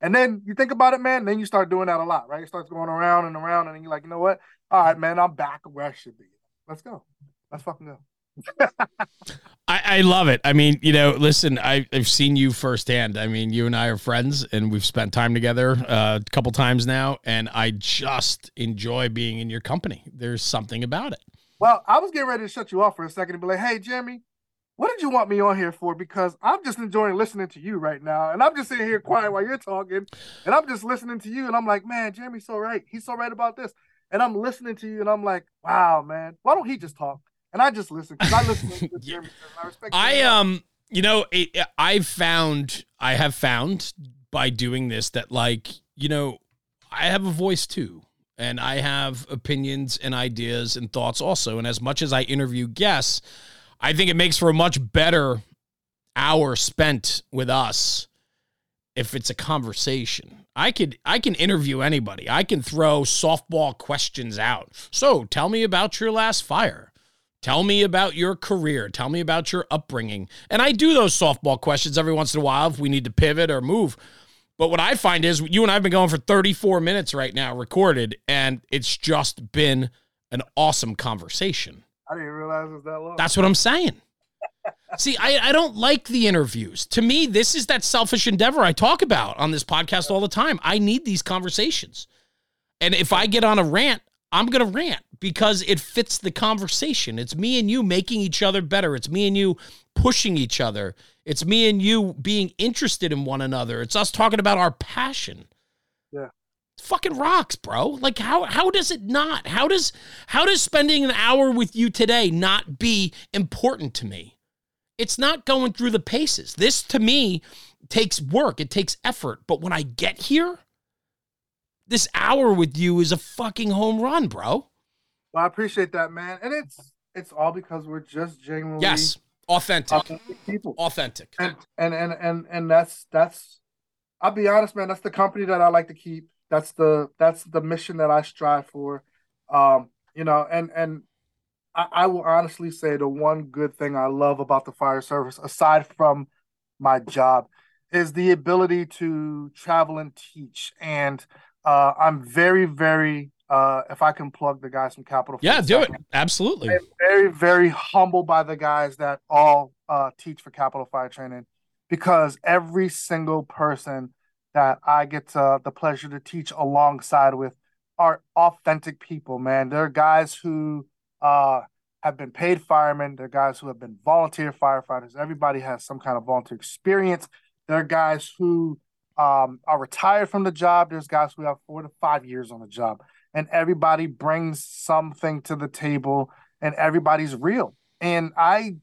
S2: And then you think about it, man. Then you start doing that a lot, right? It starts going around and around, and you're like, you know what? All right, man, I'm back where I should be. Let's go. Let's fucking go.
S1: I, I, love it. I mean, you know, listen, I, have seen you firsthand. I mean, you and I are friends, and we've spent time together uh, a couple times now, and I just enjoy being in your company. There's something about it.
S2: Well, I was getting ready to shut you off for a second and be like, "Hey, Jeremy, what did you want me on here for? Because I'm just enjoying listening to you right now, and I'm just sitting here quiet while you're talking, and I'm just listening to you, and I'm like, man, Jeremy's so right. He's so right about this, and I'm listening to you, and I'm like, wow, man, why don't he just talk? And I just listen because I listen to Jeremy. I respect.
S1: I um, you know, it, I've found I have found by doing this that like you know I have a voice too. And I have opinions and ideas and thoughts also. And as much as I interview guests, I think it makes for a much better hour spent with us if it's a conversation. I could I can interview anybody. I can throw softball questions out. So, tell me about your last fire. Tell me about your career. Tell me about your upbringing. And I do those softball questions every once in a while if we need to pivot or move. But what I find is you and I have been going for 34 minutes right now, recorded, and it's just been an awesome conversation.
S2: I didn't realize it was that long.
S1: That's what I'm saying. See, I, I don't like the interviews. To me, this is that selfish endeavor I talk about on this podcast all the time. I need these conversations. And if I get on a rant, I'm going to rant because it fits the conversation. It's me and you making each other better. It's me and you pushing each other. It's me and you being interested in one another. It's us talking about our passion.
S2: Yeah.
S1: It fucking rocks, bro. Like how how does it not? How does how does spending an hour with you today not be important to me? It's not going through the paces. This to me takes work. It takes effort. But when I get here, this hour with you is a fucking home run, bro.
S2: Well, I appreciate that, man. And it's it's all because we're just genuinely
S1: yes, authentic, authentic
S2: people,
S1: authentic,
S2: and and and and and that's that's. I'll be honest, man. That's the company that I like to keep. That's the that's the mission that I strive for. Um, you know, and and I, I will honestly say the one good thing I love about the fire service, aside from my job, is the ability to travel and teach and uh, I'm very, very, uh, if I can plug the guys from Capitol.
S1: Fire Yeah, do second, it. Absolutely. I'm
S2: very, very humbled by the guys that all uh, teach for Capitol Fire Training because every single person that I get uh, the pleasure to teach alongside with are authentic people, man. They're guys who uh, have been paid firemen. They're guys who have been volunteer firefighters. Everybody has some kind of volunteer experience. They're guys who um, are retired from the job. There's guys who have four to five years on the job, and everybody brings something to the table, and everybody's real. And I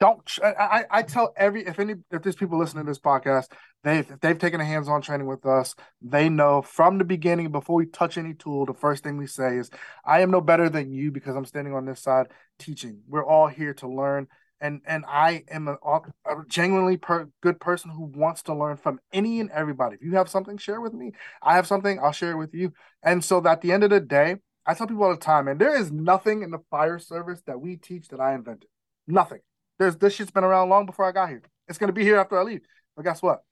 S2: don't. I, I tell every if any if there's people listening to this podcast, they've if they've taken a hands-on training with us, they know from the beginning before we touch any tool, the first thing we say is, "I am no better than you because I'm standing on this side teaching. We're all here to learn." And and I am a, a genuinely per, good person who wants to learn from any and everybody. If you have something, share with me. I have something, I'll share it with you. And so at the end of the day, I tell people all the time, and there is nothing in the fire service that we teach that I invented. Nothing. There's this shit's been around long before I got here. It's gonna be here after I leave. But guess what?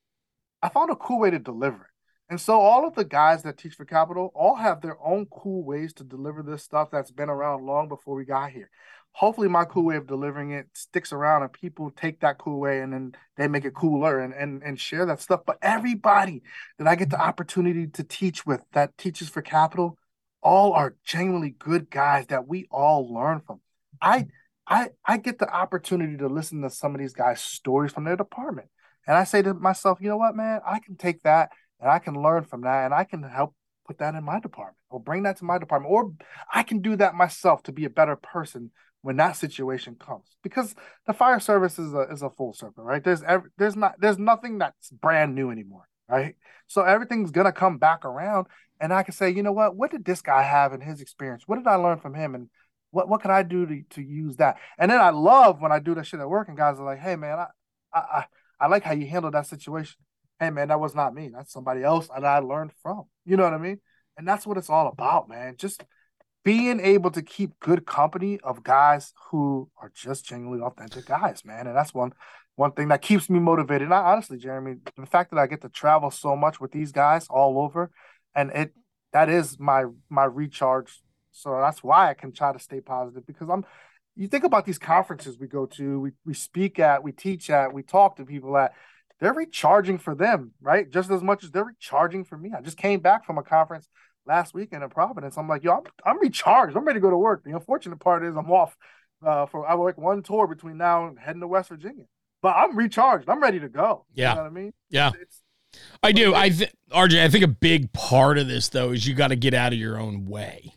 S2: I found a cool way to deliver it. And so all of the guys that teach for Capitol all have their own cool ways to deliver this stuff that's been around long before we got here. Hopefully my cool way of delivering it sticks around and people take that cool way and then they make it cooler and and, and share that stuff. But everybody that i get the opportunity to teach with that teaches for capitol all are genuinely good guys that we all learn from. I i i get the opportunity to listen to some of these guys stories from their department. And i say to myself you know what man? I can take that and i can learn from that and i can help put that in my department or bring that to my department or i can do that myself to be a better person when that situation comes. Because the fire service is a is a full circle right? There's every, there's not there's nothing that's brand new anymore right? So everything's gonna come back around and i can say you know what? What did this guy have in his experience? What did i learn from him? And what what can i do to, to use that? And then i love when i do that shit at work and guys are like hey man i i i, I like how you handled that situation hey man that was not me that's somebody else that i learned from you know what i mean and that's what it's all about man just being able to keep good company of guys who are just genuinely authentic guys, man. And that's one one thing that keeps me motivated. And I, honestly, Jeremy, the fact that I get to travel so much with these guys all over, and it that is my my recharge. So that's why I can try to stay positive because I'm you think about these conferences we go to, we, we speak at, we teach at, we talk to people at, they're recharging for them, right? Just as much as they're recharging for me. I just came back from a conference last weekend in Providence. I'm like, yo, I'm, I'm recharged. I'm ready to go to work. The unfortunate part is I'm off uh, for I work one tour between now and heading to West Virginia. But I'm recharged. I'm ready to go.
S1: Yeah.
S2: You know what I mean?
S1: Yeah. It's, I do. I th- RJ, I think a big part of this though is you got to get out of your own way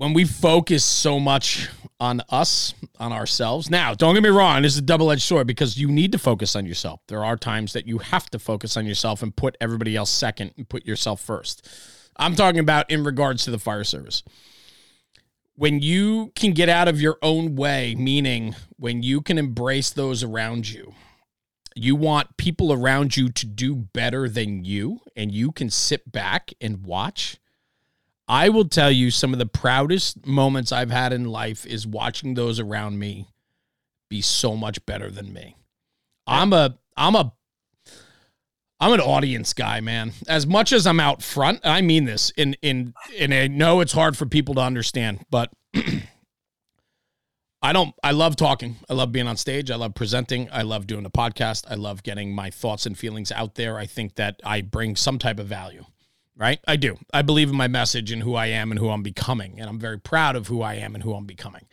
S1: when we focus so much on us, on ourselves. Now, don't get me wrong, this is a double edged sword because you need to focus on yourself. There are times that you have to focus on yourself and put everybody else second and put yourself first. I'm talking about in regards to the fire service. When you can get out of your own way, meaning when you can embrace those around you, you want people around you to do better than you, and you can sit back and watch I will tell you some of the proudest moments I've had in life is watching those around me be so much better than me. I'm a I'm a I'm an audience guy, man. As much as I'm out front, I mean this in in and I know it's hard for people to understand, but I don't I love talking. I love being on stage. I love presenting. I love doing a podcast. I love getting my thoughts and feelings out there. I think that I bring some type of value right? I do. I believe in my message and who I am and who I'm becoming. And I'm very proud of who I am and who I'm becoming.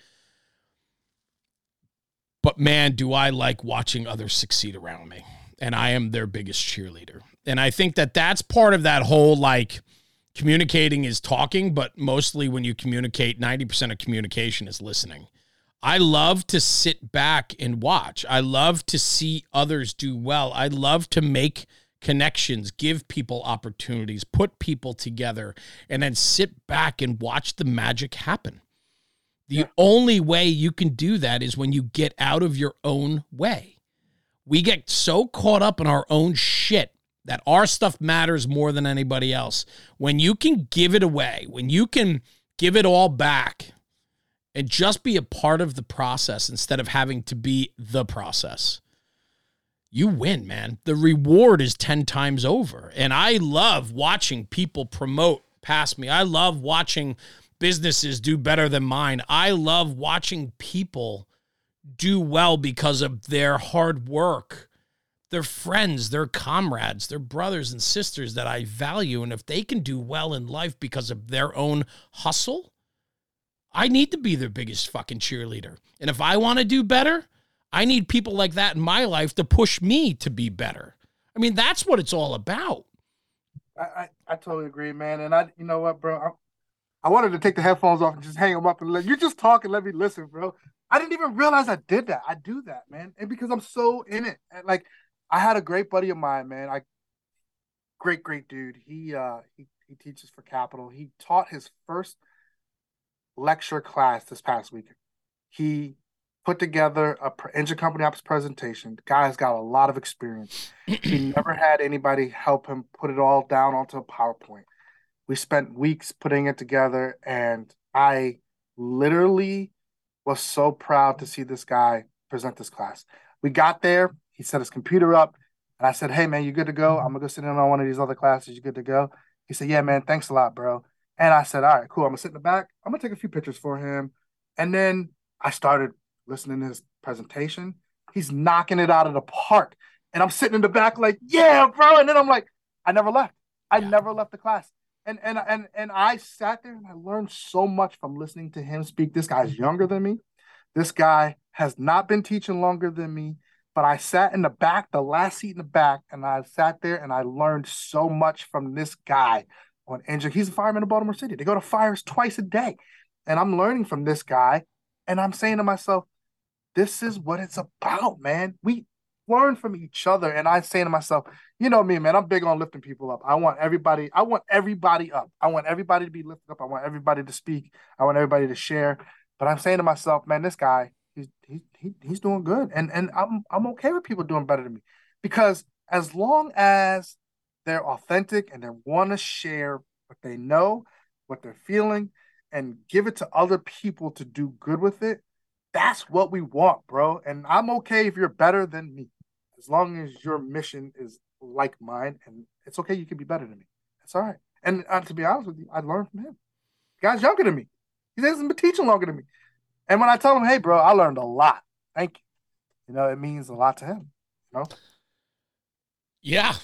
S1: But man, do I like watching others succeed around me. And I am their biggest cheerleader. And I think that that's part of that whole like communicating is talking, but mostly when you communicate, 90% of communication is listening. I love to sit back and watch. I love to see others do well. I love to make connections, give people opportunities, put people together, and then sit back and watch the magic happen. The yeah. only way you can do that is when you get out of your own way. We get so caught up in our own shit that our stuff matters more than anybody else. When you can give it away, when you can give it all back and just be a part of the process instead of having to be the process you win, man. The reward is 10 times over. And I love watching people promote past me. I love watching businesses do better than mine. I love watching people do well because of their hard work, their friends, their comrades, their brothers and sisters that I value. And if they can do well in life because of their own hustle, I need to be their biggest fucking cheerleader. And if I want to do better, I need people like that in my life to push me to be better. I mean, that's what it's all about.
S2: I, I, I totally agree, man. And I, you know what, bro? I, I, wanted to take the headphones off and just hang them up and let you just talk and let me listen, bro. I didn't even realize I did that. I do that, man, and because I'm so in it. And like, I had a great buddy of mine, man. I, great, great dude. He, uh, he, he teaches for Capitol. He taught his first lecture class this past weekend. He put together a engine company ops presentation. The guy's got a lot of experience. he never had anybody help him put it all down onto a PowerPoint. We spent weeks putting it together, and I literally was so proud to see this guy present this class. We got there, he set his computer up, and I said, Hey man, you good to go? I'm gonna go sit in on one of these other classes. You good to go? He said, Yeah, man, thanks a lot, bro. And I said, All right, cool. I'm gonna sit in the back. I'm gonna take a few pictures for him. And then I started listening to his presentation. He's knocking it out of the park. And I'm sitting in the back like, yeah, bro. And then I'm like, I never left. I yeah. never left the class. And and and and I sat there and I learned so much from listening to him speak. This guy's younger than me. This guy has not been teaching longer than me. But I sat in the back, the last seat in the back, and I sat there and I learned so much from this guy on engine. He's a fireman in Baltimore City. They go to fires twice a day. And I'm learning from this guy. And I'm saying to myself, this is what it's about, man. We learn from each other. And I say to myself, you know me, man, I'm big on lifting people up. I want everybody, I want everybody up. I want everybody to be lifted up. I want everybody to speak. I want everybody to share. But I'm saying to myself, man, this guy, he's he, he he's doing good. And and I'm I'm okay with people doing better than me. Because as long as they're authentic and they want to share what they know, what they're feeling, and give it to other people to do good with it, that's what we want, bro. And I'm okay if you're better than me, as long as your mission is like mine, and it's okay. You can be better than me. That's all right. And uh, to be honest with you, I learned from him. The guy's younger than me. He hasn't been teaching longer than me. And when I tell him, "Hey, bro, I learned a lot. Thank you," you know, it means a lot to him. You know.
S1: Yeah,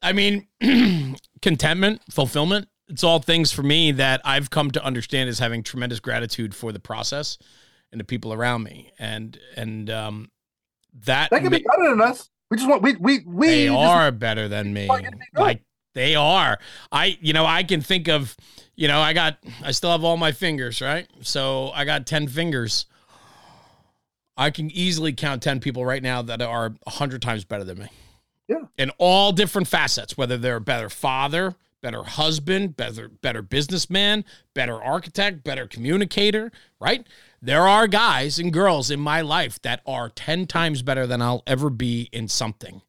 S1: I mean, contentment, fulfillment. It's all things for me that I've come to understand as having tremendous gratitude for the process and the people around me, and and um, that
S2: they can ma- be better than us. We just want we we we.
S1: They are better than me. Like they are. I you know I can think of you know I got I still have all my fingers right, so I got ten fingers. I can easily count ten people right now that are hundred times better than me.
S2: Yeah.
S1: In all different facets, whether they're a better father, better husband, better better businessman, better architect, better communicator, right? There are guys and girls in my life that are 10 times better than I'll ever be in something.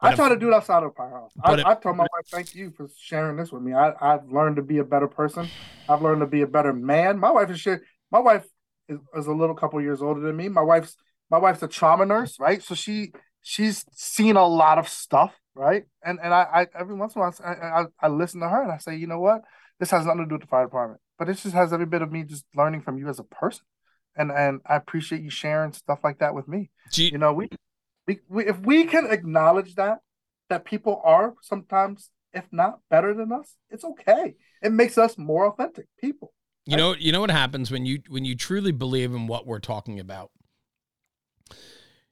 S2: But I try if, to do it outside of powerhouse. I, if, I told my wife, thank you for sharing this with me. I, I've learned to be a better person. I've learned to be a better man. My wife is share, my wife is, is a little couple years older than me. My wife's my wife's a trauma nurse, right? So she she's seen a lot of stuff, right? And and I, I every once in a while I, I, I listen to her and I say, you know what, this has nothing to do with the fire department, but it just has every bit of me just learning from you as a person, and and I appreciate you sharing stuff like that with me. You know, we, we we if we can acknowledge that that people are sometimes, if not better than us, it's okay. It makes us more authentic people.
S1: You know, you know what happens when you when you truly believe in what we're talking about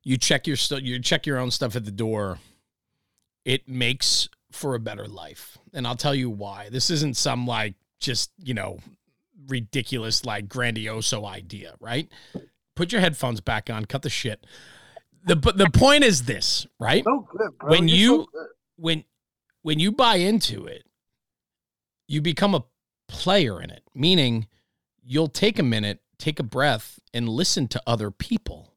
S1: you check your stuff you check your own stuff at the door it makes for a better life. And i'll tell you why. This isn't some like just you know ridiculous like grandioso idea right? Put your headphones back on. Cut the shit. The the point is this right?
S2: So good,
S1: when You're you so when when you buy into it you become a player in it. Meaning you'll take a minute take a breath and listen to other people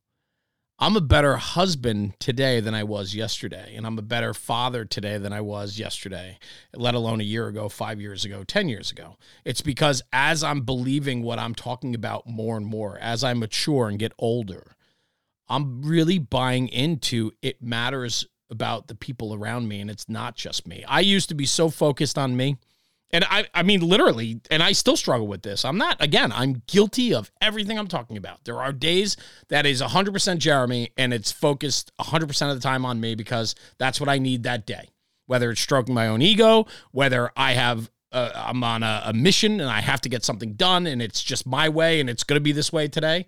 S1: I'm a better husband today than I was yesterday. And I'm a better father today than I was yesterday, let alone a year ago, five years ago, 10 years ago. It's because as I'm believing what I'm talking about more and more, as I mature and get older, I'm really buying into it matters about the people around me and it's not just me. I used to be so focused on me and I, I mean, literally, and I still struggle with this. I'm not, again, I'm guilty of everything I'm talking about. There are days that is 100% Jeremy and it's focused 100% of the time on me because that's what I need that day. Whether it's stroking my own ego, whether I have, uh, I'm on a, a mission and I have to get something done and it's just my way and it's going to be this way today.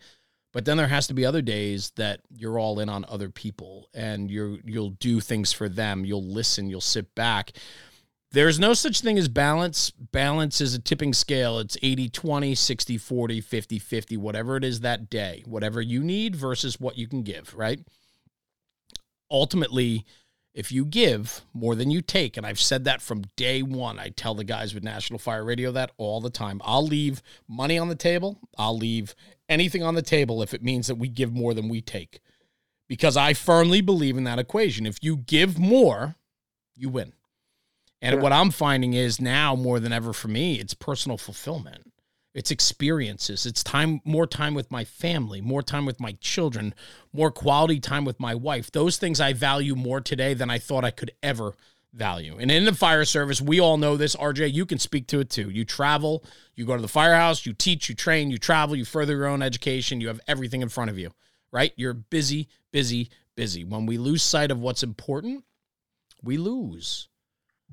S1: But then there has to be other days that you're all in on other people and you're, you'll do things for them. You'll listen, you'll sit back there's no such thing as balance. Balance is a tipping scale. It's 80 20, 60 40, 50 50, whatever it is that day, whatever you need versus what you can give, right? Ultimately, if you give more than you take, and I've said that from day one, I tell the guys with National Fire Radio that all the time. I'll leave money on the table, I'll leave anything on the table if it means that we give more than we take. Because I firmly believe in that equation. If you give more, you win. And yeah. what I'm finding is now more than ever for me, it's personal fulfillment. It's experiences. It's time, more time with my family, more time with my children, more quality time with my wife. Those things I value more today than I thought I could ever value. And in the fire service, we all know this. RJ, you can speak to it too. You travel, you go to the firehouse, you teach, you train, you travel, you further your own education. You have everything in front of you, right? You're busy, busy, busy. When we lose sight of what's important, we lose.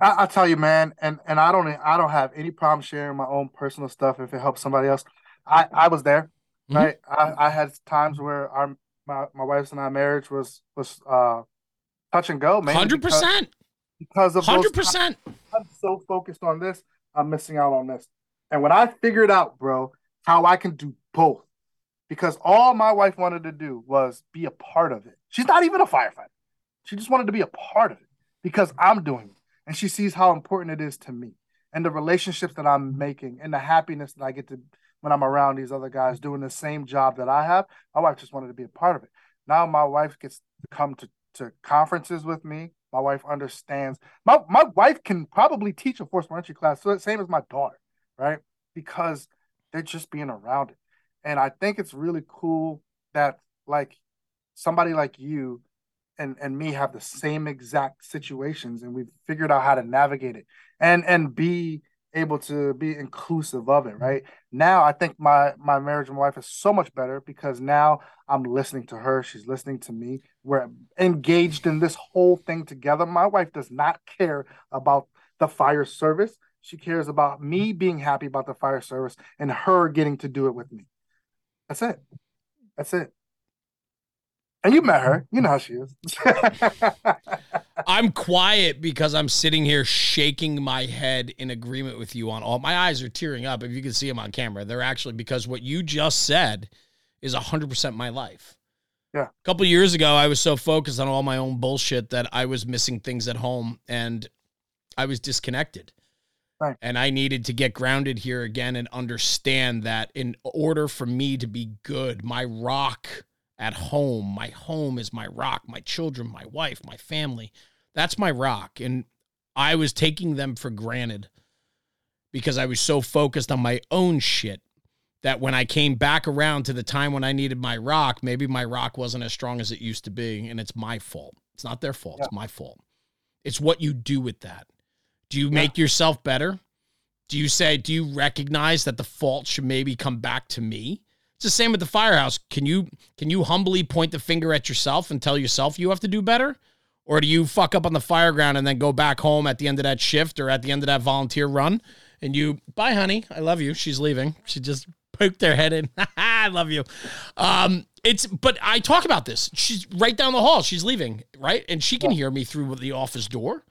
S2: I, I tell you, man, and and I don't I don't have any problem sharing my own personal stuff if it helps somebody else. I I was there, mm-hmm. right? I, I had times where our my, my wife's and I marriage was was uh touch and go, man.
S1: Hundred percent.
S2: Because of
S1: hundred percent.
S2: I'm so focused on this, I'm missing out on this. And when I figured out, bro, how I can do both, because all my wife wanted to do was be a part of it. She's not even a firefighter. She just wanted to be a part of it because I'm doing it and she sees how important it is to me and the relationships that I'm making and the happiness that I get to when I'm around these other guys doing the same job that I have. My wife just wanted to be a part of it. Now my wife gets to come to, to conferences with me. My wife understands. My my wife can probably teach a force entry class, so same as my daughter, right? because they're just being around it. And I think it's really cool that like somebody like you and and me have the same exact situations and we've figured out how to navigate it and and be able to be inclusive of it right? Now i think my my marriage and my wife is so much better because now i'm listening to her she's listening to me. We're engaged in this whole thing together. My wife does not care about the fire service. She cares about me being happy about the fire service and her getting to do it with me. That's it. That's it and you met her. You know how she is.
S1: I'm quiet because I'm sitting here shaking my head in agreement with you on all. My eyes are tearing up. If you can see them on camera, they're actually because what you just said is 100% my life.
S2: Yeah.
S1: A couple years ago, I was so focused on all my own bullshit that I was missing things at home and I was disconnected.
S2: Right.
S1: And I needed to get grounded here again and understand that in order for me to be good, my rock at home. My home is my rock, my children, my wife, my family. That's my rock. And I was taking them for granted because I was so focused on my own shit that when I came back around to the time when I needed my rock, maybe my rock wasn't as strong as it used to be. And it's my fault. It's not their fault. Yeah. It's my fault. It's what you do with that. Do you make yourself better? Do you say, do you recognize that the fault should maybe come back to me? It's the same with the firehouse. Can you can you humbly point the finger at yourself and tell yourself you have to do better? Or do you fuck up on the fire ground and then go back home at the end of that shift or at the end of that volunteer run and you bye honey, I love you. She's leaving. She just poked their head in. I love you. Um it's but I talk about this. She's right down the hall. She's leaving, right? And she can yeah. hear me through the office door.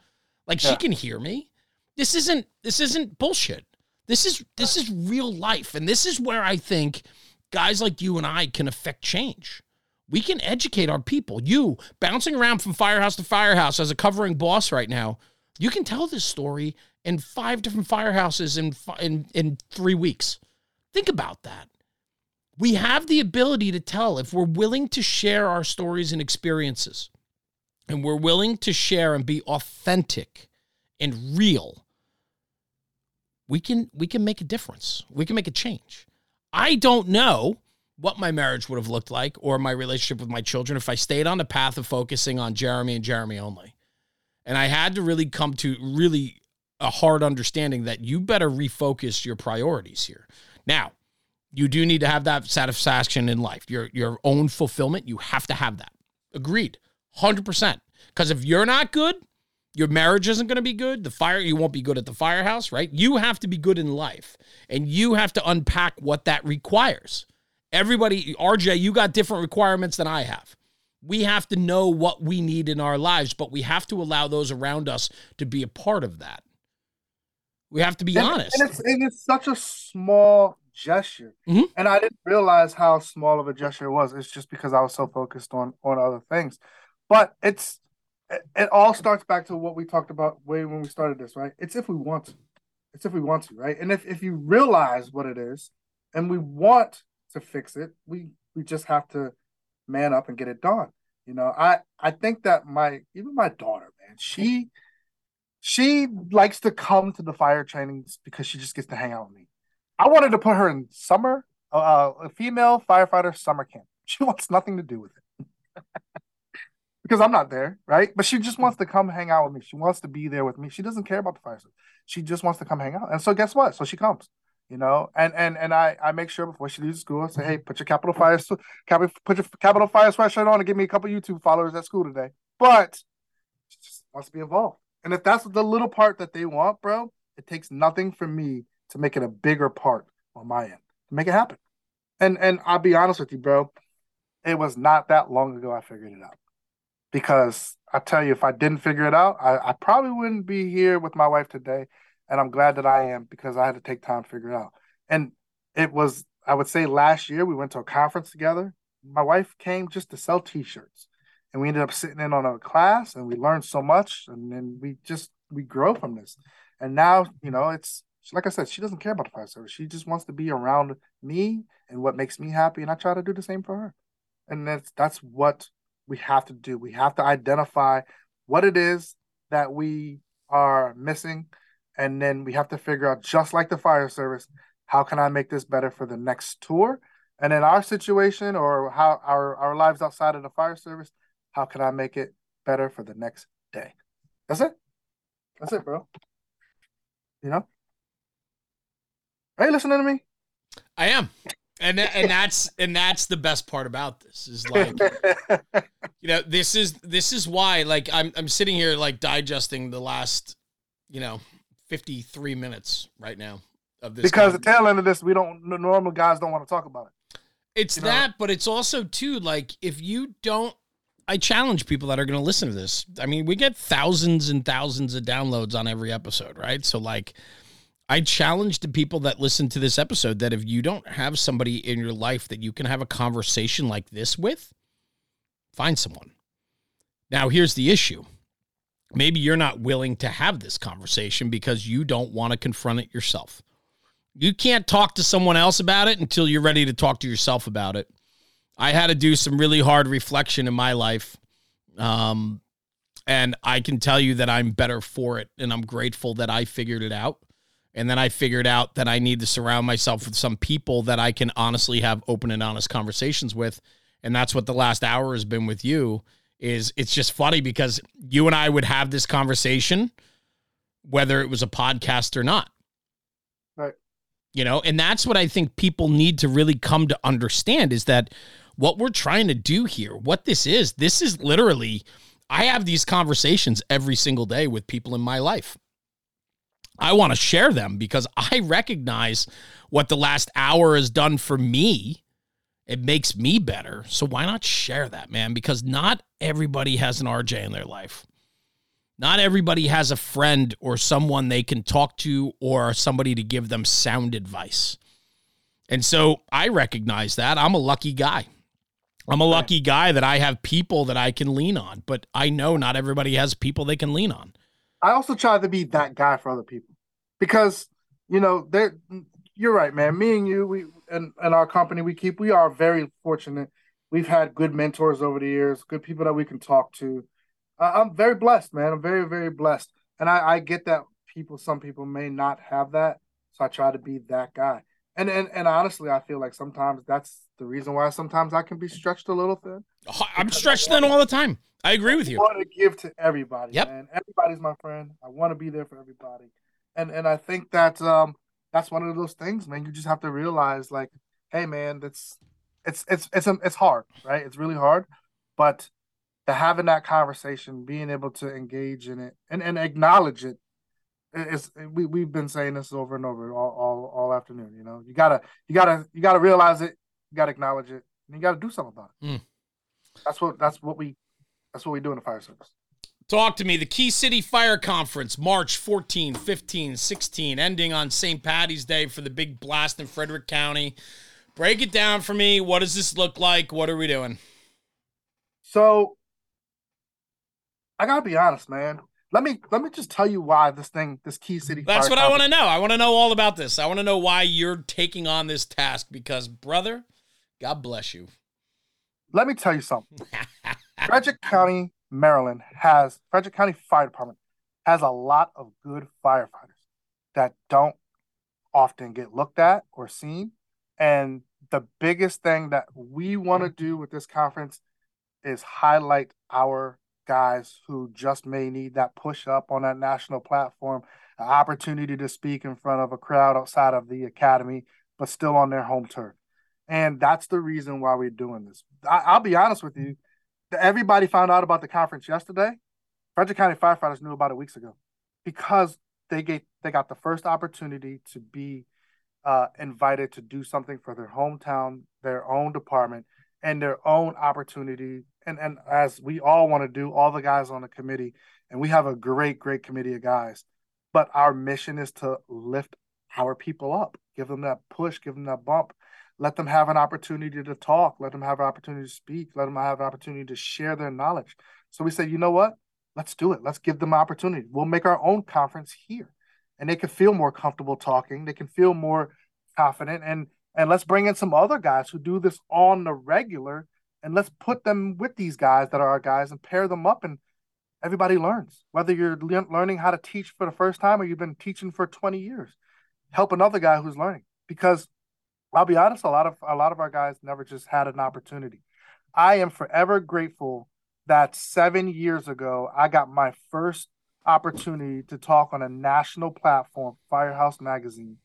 S1: Like yeah. she can hear me. This isn't this isn't bullshit. This is this is real life and this is where I think guys like you and I can affect change. We can educate our people. You bouncing around from firehouse to firehouse as a covering boss right now, you can tell this story in five different firehouses in in in 3 weeks. Think about that. We have the ability to tell if we're willing to share our stories and experiences and we're willing to share and be authentic and real. We can we can make a difference. We can make a change. I don't know what my marriage would have looked like or my relationship with my children if I stayed on the path of focusing on Jeremy and Jeremy only. And I had to really come to really a hard understanding that you better refocus your priorities here. Now, you do need to have that satisfaction in life, your your own fulfillment. You have to have that. Agreed, hundred percent. Because if you're not good, your marriage isn't going to be good. The fire, you won't be good at the firehouse, right? You have to be good in life and you have to unpack what that requires. Everybody, RJ, you got different requirements than I have. We have to know what we need in our lives, but we have to allow those around us to be a part of that. We have to be
S2: and,
S1: honest.
S2: And it's, and it's such a small gesture. Mm-hmm. And I didn't realize how small of a gesture it was. It's just because I was so focused on on other things. But it's it all starts back to what we talked about way when we started this, right? It's if we want to. It's if we want to, right? And if, if you realize what it is and we want to fix it, we we just have to man up and get it done. You know, I I think that my even my daughter, man, she she likes to come to the fire trainings because she just gets to hang out with me. I wanted to put her in summer, uh, a female firefighter summer camp. She wants nothing to do with it. Because I'm not there, right? But she just wants mm-hmm. to come hang out with me. She wants to be there with me. She doesn't care about the fire service. She just wants to come hang out. And so guess what? So she comes, you know, and and and I I make sure before she leaves school, I say, hey, put your capitol fire capitol put your capitol fire sweatshirt on and give me a couple YouTube followers at school today. But she just wants to be involved. And if that's the little part that they want, bro, it takes nothing for me to make it a bigger part on my end to make it happen. And and I'll be honest with you, bro. It was not that long ago I figured it out because I tell you, if I didn't figure it out, I, I probably wouldn't be here with my wife today. And I'm glad that I am because I had to take time to figure it out. And it was, I would say last year, we went to a conference together. My wife came just to sell t shirts. And we ended up sitting in on a class and we learned so much. And then we just, we grow from this. And now, you know, it's like I said, she doesn't care about the fire service. She just wants to be around me and what makes me happy. And I try to do the same for her. And that's that's what we have to do. We have to identify what it is that we are missing, and then we have to figure out, just like the fire service, how can I make this better for the next tour? And in our situation or how our, our lives outside of the fire service, how can I make it better for the next day? That's it. That's it, bro. You know? Are you listening to me?
S1: I am. And and that's and that's the best part about this is like you know this is this is why like I'm I'm sitting here like digesting the last you know 53 minutes right now of this
S2: because the tail end of this we don't normal guys don't want to talk about it.
S1: It's you that, know? but it's also too like if you don't I challenge people that are going to listen to this. I mean, we get thousands and thousands of downloads on every episode, right? So like I challenge the people that listen to this episode that if you don't have somebody in your life that you can have a conversation like this with, find someone. Now, here's the issue. Maybe you're not willing to have this conversation because you don't want to confront it yourself. You can't talk to someone else about it until you're ready to talk to yourself about it. I had to do some really hard reflection in my life. Um, and I can tell you that I'm better for it. And I'm grateful that I figured it out. And then I figured out that I need to surround myself with some people that I can honestly have open and honest conversations with. And that's what the last hour has been with you is it's just funny because you and I would have this conversation whether it was a podcast or not.
S2: Right.
S1: You know, and that's what I think people need to really come to understand is that what we're trying to do here, what this is, this is literally I have these conversations every single day with people in my life. I want to share them because I recognize what the last hour has done for me. It makes me better. So why not share that, man? Because not everybody has an RJ in their life. Not everybody has a friend or someone they can talk to or somebody to give them sound advice. And so I recognize that. I'm a lucky guy. I'm a lucky guy that I have people that I can lean on, but I know not everybody has people they can lean on.
S2: I also try to be that guy for other people because you know they you're right, man. Me and you, we and, and our company, we keep we are very fortunate. We've had good mentors over the years, good people that we can talk to. Uh, I'm very blessed, man. I'm very very blessed, and I, I get that people, some people may not have that, so I try to be that guy. And and and honestly, I feel like sometimes that's the reason why sometimes I can be stretched a little thin.
S1: I'm stretched thin all the time. I agree with you.
S2: I want to give to everybody.
S1: Yep.
S2: Man. Everybody's my friend. I want to be there for everybody. And and I think that um that's one of those things, man. You just have to realize, like, hey, man, that's it's it's it's it's hard, right? It's really hard, but to having that conversation, being able to engage in it and, and acknowledge it is we we've been saying this over and over all, all all afternoon. You know, you gotta you gotta you gotta realize it, you gotta acknowledge it, and you gotta do something about it. Mm. That's what that's what we that's what we do in the fire service.
S1: Talk to me. The Key City Fire Conference, March 14, 15, 16, ending on St. Patty's Day for the big blast in Frederick County. Break it down for me. What does this look like? What are we doing?
S2: So, I gotta be honest, man. Let me let me just tell you why this thing, this Key City.
S1: That's what I want to know. I want to know all about this. I want to know why you're taking on this task because, brother, God bless you.
S2: Let me tell you something. Frederick County Maryland has Frederick County Fire Department has a lot of good firefighters that don't often get looked at or seen. And the biggest thing that we want to do with this conference is highlight our guys who just may need that push up on that national platform, an opportunity to speak in front of a crowd outside of the academy, but still on their home turf. And that's the reason why we're doing this. I, will be honest with you, everybody found out about the conference yesterday. Frederick County firefighters knew about it weeks ago because they get they got the first opportunity to be uh, invited to do something for their hometown, their own department, and their own opportunity. And and as we all want to do, all the guys on the committee, and we have a great, great committee of guys. But our mission is to lift our people up, give them that push, give them that bump, let them have an opportunity to talk. Let them have an opportunity to speak. Let them have an opportunity to share their knowledge. So we said you know what? Let's do it. Let's give them opportunity. We'll make our own conference here. And they can feel more comfortable talking. They can feel more confident. And and let's bring in some other guys who do this on the regular and let's put them with these guys that are our guys and pair them up and everybody learns. Whether you're le- learning how to teach for the first time or you've been teaching for 20 years help another guy who's learning. Because I'll be honest, a lot of a lot of our guys never just had an opportunity. I am forever grateful that seven years ago I got my first opportunity to talk on a national platform, Firehouse Magazine.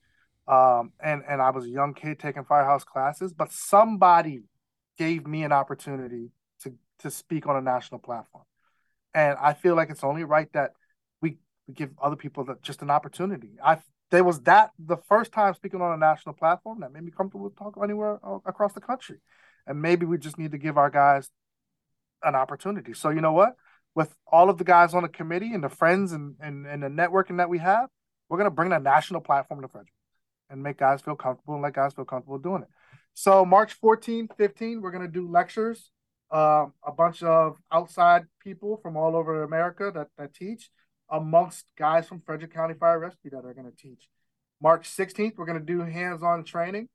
S2: Um, and and I was a young kid taking Firehouse classes, but somebody gave me an opportunity to to speak on a national platform, and I feel like it's only right that we, we give other people that just an opportunity. I there was that the first time speaking on a national platform that made me comfortable to talk anywhere uh, across the country, and maybe we just need to give our guys an opportunity. So you know what? with all of the guys on the committee and the friends and, and, and the networking that we have, we're going to bring a national platform to Frederick and make guys feel comfortable and let guys feel comfortable doing it. So March 14, 15, we're going to do lectures. Uh, a bunch of outside people from all over America that, that teach, amongst guys from Frederick County Fire Rescue that are going to teach. March 16th, we're going to do hands-on training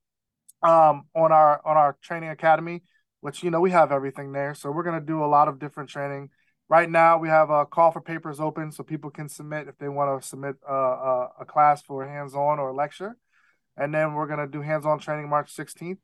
S2: um, on our on our training academy, which you know we have everything there. So we're going to do a lot of different training Right now, we have a call for papers open so people can submit if they want to submit a, a, a class for hands on or a lecture. And then we're going to do hands on training March 16th.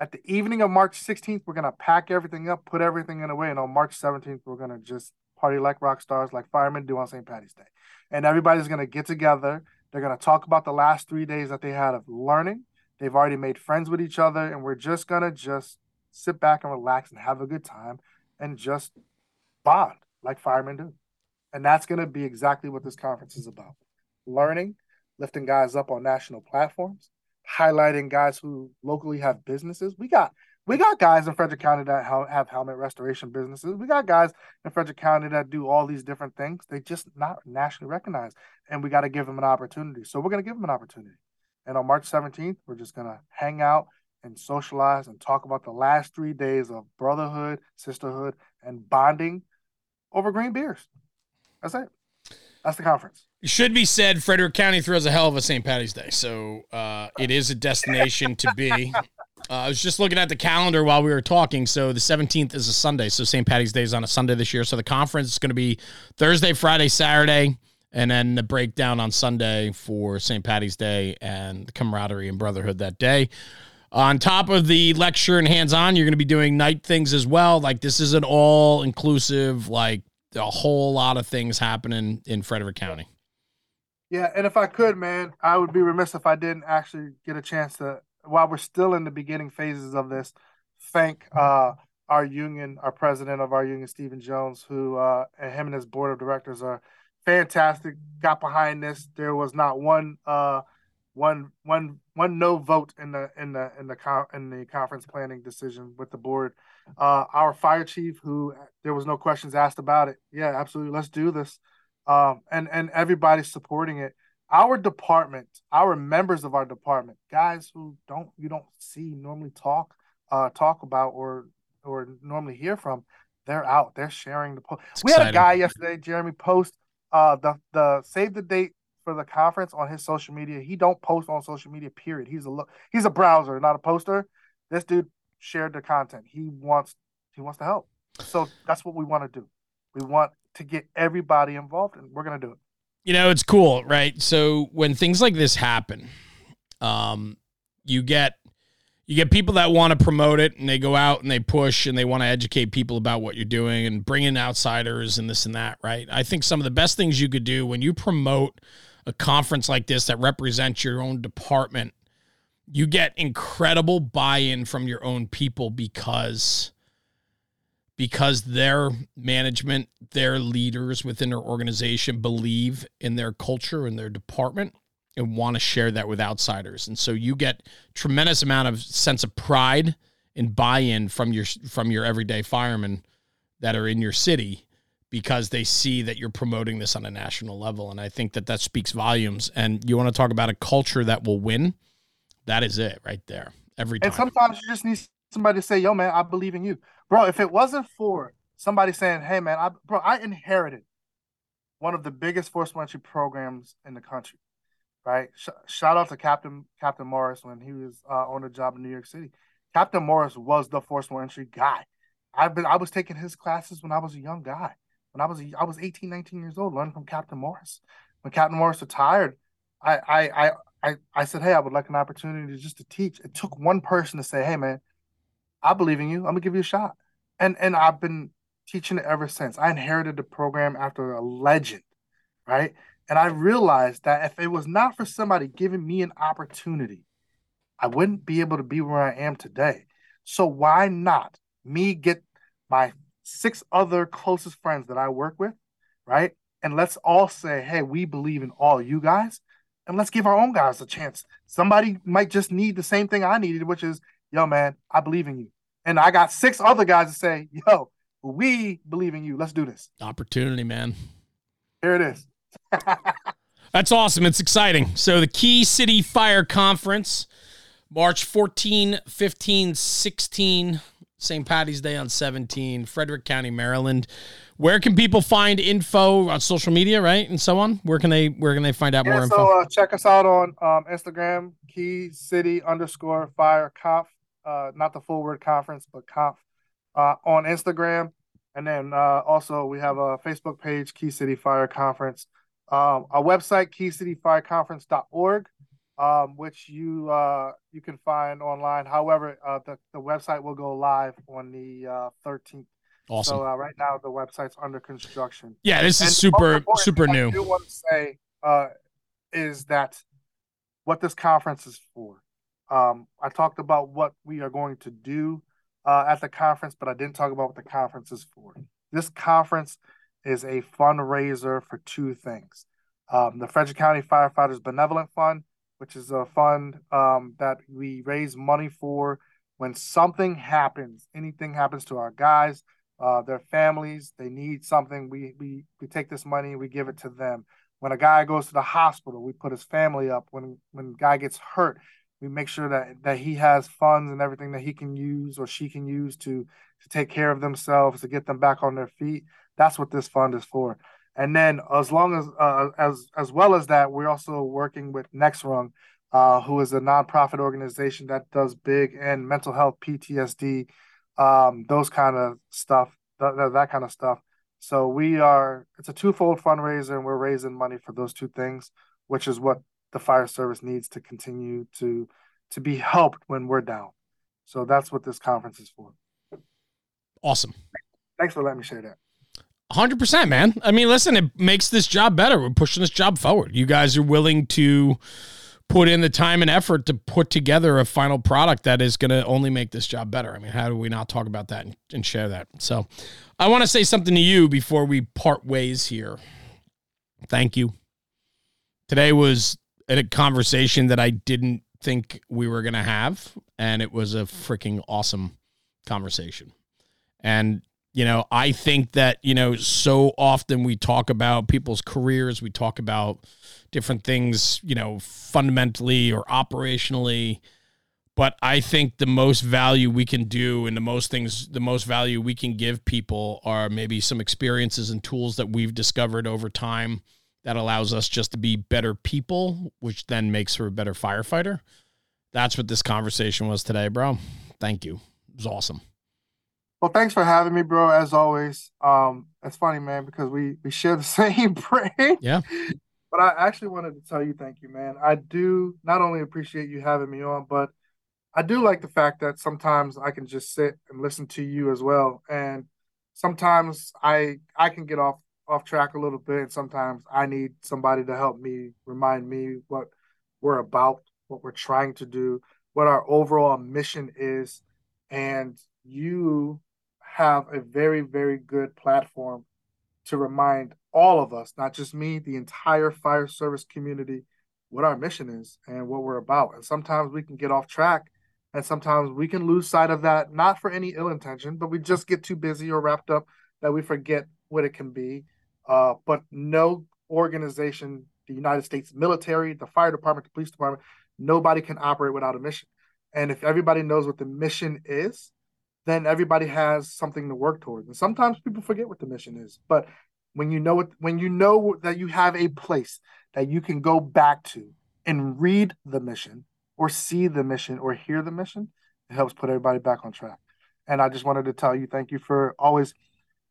S2: At the evening of March 16th, we're going to pack everything up, put everything in away. And on March 17th, we're going to just party like rock stars, like firemen do on St. Patty's Day. And everybody's going to get together. They're going to talk about the last three days that they had of learning. They've already made friends with each other. And we're just going to just sit back and relax and have a good time and just bond like firemen do. And that's going to be exactly what this conference is about learning, lifting guys up on national platforms, highlighting guys who locally have businesses. We got we got guys in Frederick County that have helmet restoration businesses. We got guys in Frederick County that do all these different things. They just not nationally recognized, and we got to give them an opportunity. So we're going to give them an opportunity. And on March 17th, we're just going to hang out and socialize and talk about the last three days of brotherhood, sisterhood, and bonding over green beers. That's it. That's the conference.
S1: It should be said, Frederick County throws a hell of a St. Patty's Day, so uh, it is a destination to be. Uh, I was just looking at the calendar while we were talking. So the 17th is a Sunday. So St. Patty's Day is on a Sunday this year. So the conference is going to be Thursday, Friday, Saturday, and then the breakdown on Sunday for St. Patty's Day and the camaraderie and brotherhood that day. On top of the lecture and hands on, you're going to be doing night things as well. Like this is an all inclusive, like a whole lot of things happening in Frederick County.
S2: Yeah, and if I could, man, I would be remiss if I didn't actually get a chance to, while we're still in the beginning phases of this, thank uh, our union, our president of our union, Stephen Jones, who uh, and him and his board of directors are fantastic. Got behind this. There was not one uh, one one one no vote in the in the in the con- in the conference planning decision with the board. Uh, our fire chief, who there was no questions asked about it. Yeah, absolutely. Let's do this. Um, and and everybody's supporting it. Our department, our members of our department, guys who don't you don't see normally talk uh talk about or or normally hear from, they're out. They're sharing the post. We exciting. had a guy yesterday, Jeremy, post uh the the save the date for the conference on his social media. He don't post on social media. Period. He's a look. He's a browser, not a poster. This dude shared the content. He wants he wants to help. So that's what we want to do. We want to get everybody involved, and we're gonna do it.
S1: You know, it's cool, right? So when things like this happen, um, you get you get people that want to promote it and they go out and they push and they want to educate people about what you're doing and bring in outsiders and this and that, right? I think some of the best things you could do when you promote a conference like this that represents your own department, you get incredible buy-in from your own people because because their management, their leaders within their organization believe in their culture and their department and want to share that with outsiders. And so you get tremendous amount of sense of pride and buy-in from your from your everyday firemen that are in your city because they see that you're promoting this on a national level. And I think that that speaks volumes. And you want to talk about a culture that will win? That is it right there. Every time.
S2: And sometimes you just need somebody say, "Yo, man, I believe in you, bro." If it wasn't for somebody saying, "Hey, man, I, bro, I inherited one of the biggest force entry programs in the country," right? Sh- shout out to Captain Captain Morris when he was uh, on the job in New York City. Captain Morris was the force entry guy. I've been I was taking his classes when I was a young guy when I was I was 18, 19 years old, learning from Captain Morris. When Captain Morris retired, I I I, I, I said, hey, I would like an opportunity just to teach. It took one person to say, hey, man, I believe in you. I'm gonna give you a shot. And and I've been teaching it ever since. I inherited the program after a legend, right? And I realized that if it was not for somebody giving me an opportunity, I wouldn't be able to be where I am today. So why not me get my six other closest friends that I work with, right? And let's all say, hey, we believe in all you guys, and let's give our own guys a chance. Somebody might just need the same thing I needed, which is, yo, man, I believe in you. And I got six other guys to say, yo, we believe in you. Let's do this.
S1: Opportunity, man.
S2: Here it is.
S1: That's awesome. It's exciting. So the Key City Fire Conference, March 14, 15, 16, St. Patty's Day on 17, Frederick County, Maryland. Where can people find info on social media, right, and so on? Where can they Where can they find out
S2: yeah,
S1: more
S2: so,
S1: info?
S2: So uh, check us out on um, Instagram, Key City underscore Fire Conf. Uh, not the full word conference, but conf uh, on Instagram, and then uh, also we have a Facebook page, Key City Fire Conference. Um, our website, keycityfireconference.org um, which you uh, you can find online. However, uh, the the website will go live on the uh, thirteenth.
S1: awesome.
S2: So uh, right now the website's under construction.
S1: Yeah, this is
S2: And
S1: super super new.
S2: I do want to say uh, is that what this conference is for. Um, I talked about what we are going to do uh, at the conference, but I didn't talk about what the conference is for. This conference is a fundraiser for two things: um, the Frederick County Firefighters Benevolent Fund, which is a fund um, that we raise money for when something happens, anything happens to our guys, uh, their families, they need something. We we we take this money we give it to them. When a guy goes to the hospital, we put his family up. When when a guy gets hurt, we make sure that that he has funds and everything that he can use or she can use to to take care of themselves to get them back on their feet. That's what this fund is for. And then as long as uh, as as well as that, we're also working with Next Rung, uh, who is a nonprofit organization that does big and mental health, PTSD, um, those kind of stuff, that, that kind of stuff. So we are it's a twofold fundraiser, and we're raising money for those two things, which is what the fire service needs to continue to to be helped when we're down. So that's what this conference is for.
S1: Awesome.
S2: Thanks for letting me share that.
S1: Hundred percent, man. I mean, listen, it makes this job better. We're pushing this job forward. You guys are willing to put in the time and effort to put together a final product that is going to only make this job better. I mean, how do we not talk about that and, and share that? So, I want to say something to you before we part ways here. Thank you. Today was a conversation that I didn't think we were going to have, and it was a freaking awesome conversation. And you know, I think that, you know, so often we talk about people's careers, we talk about different things, you know, fundamentally or operationally. But I think the most value we can do and the most things, the most value we can give people are maybe some experiences and tools that we've discovered over time that allows us just to be better people, which then makes for a better firefighter. That's what this conversation was today, bro. Thank you. It was awesome.
S2: Well, thanks for having me, bro. As always, um, it's funny, man, because we we share the same brain.
S1: Yeah.
S2: But I actually wanted to tell you thank you, man. I do not only appreciate you having me on, but I do like the fact that sometimes I can just sit and listen to you as well. And sometimes I I can get off off track a little bit, and sometimes I need somebody to help me remind me what we're about, what we're trying to do, what our overall mission is, and you have a very, very good platform to remind all of us, not just me, the entire fire service community, what our mission is and what we're about. And sometimes we can get off track and sometimes we can lose sight of that, not for any ill intention, but we just get too busy or wrapped up that we forget what it can be. Uh, but no organization, the United States military, the fire department, the police department, nobody can operate without a mission. And if everybody knows what the mission is, then everybody has something to work towards. And sometimes people forget what the mission is. But when you know it, when you know that you have a place that you can go back to and read the mission or see the mission or hear the mission, it helps put everybody back on track. And I just wanted to tell you thank you for always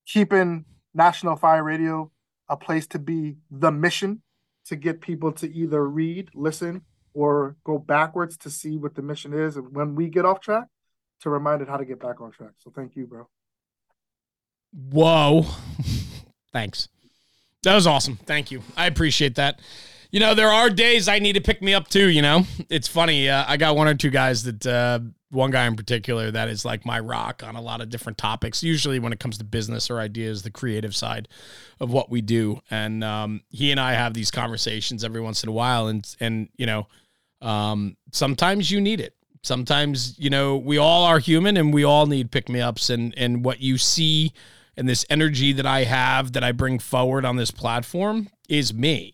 S2: keeping National Fire Radio a place to be the mission to get people to either read, listen, or go backwards to see what the mission is, and when we get off track, to remind it how to get back on track. So thank you, bro.
S1: Whoa. Thanks. That was awesome. Thank you. I appreciate that. You know, there are days I need to pick me up too. You know, it's funny. Uh, I got one or two guys that, uh, one guy in particular, that is like my rock on a lot of different topics. Usually, when it comes to business or ideas, the creative side of what we do, and um, he and I have these conversations every once in a while. And and you know, um, sometimes you need it. Sometimes you know we all are human, and we all need pick me ups. And and what you see and this energy that I have that I bring forward on this platform is me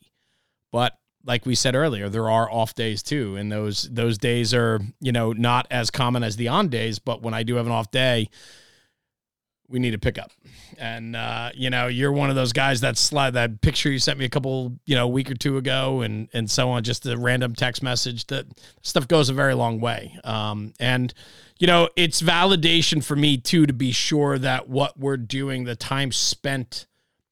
S1: but like we said earlier, there are off days too, and those those days are you know not as common as the on days. But when I do have an off day, we need to pick up. And uh, you know, you're one of those guys that slide that picture you sent me a couple, you know, week or two ago, and and so on. Just a random text message that stuff goes a very long way. Um, and you know, it's validation for me too to be sure that what we're doing, the time spent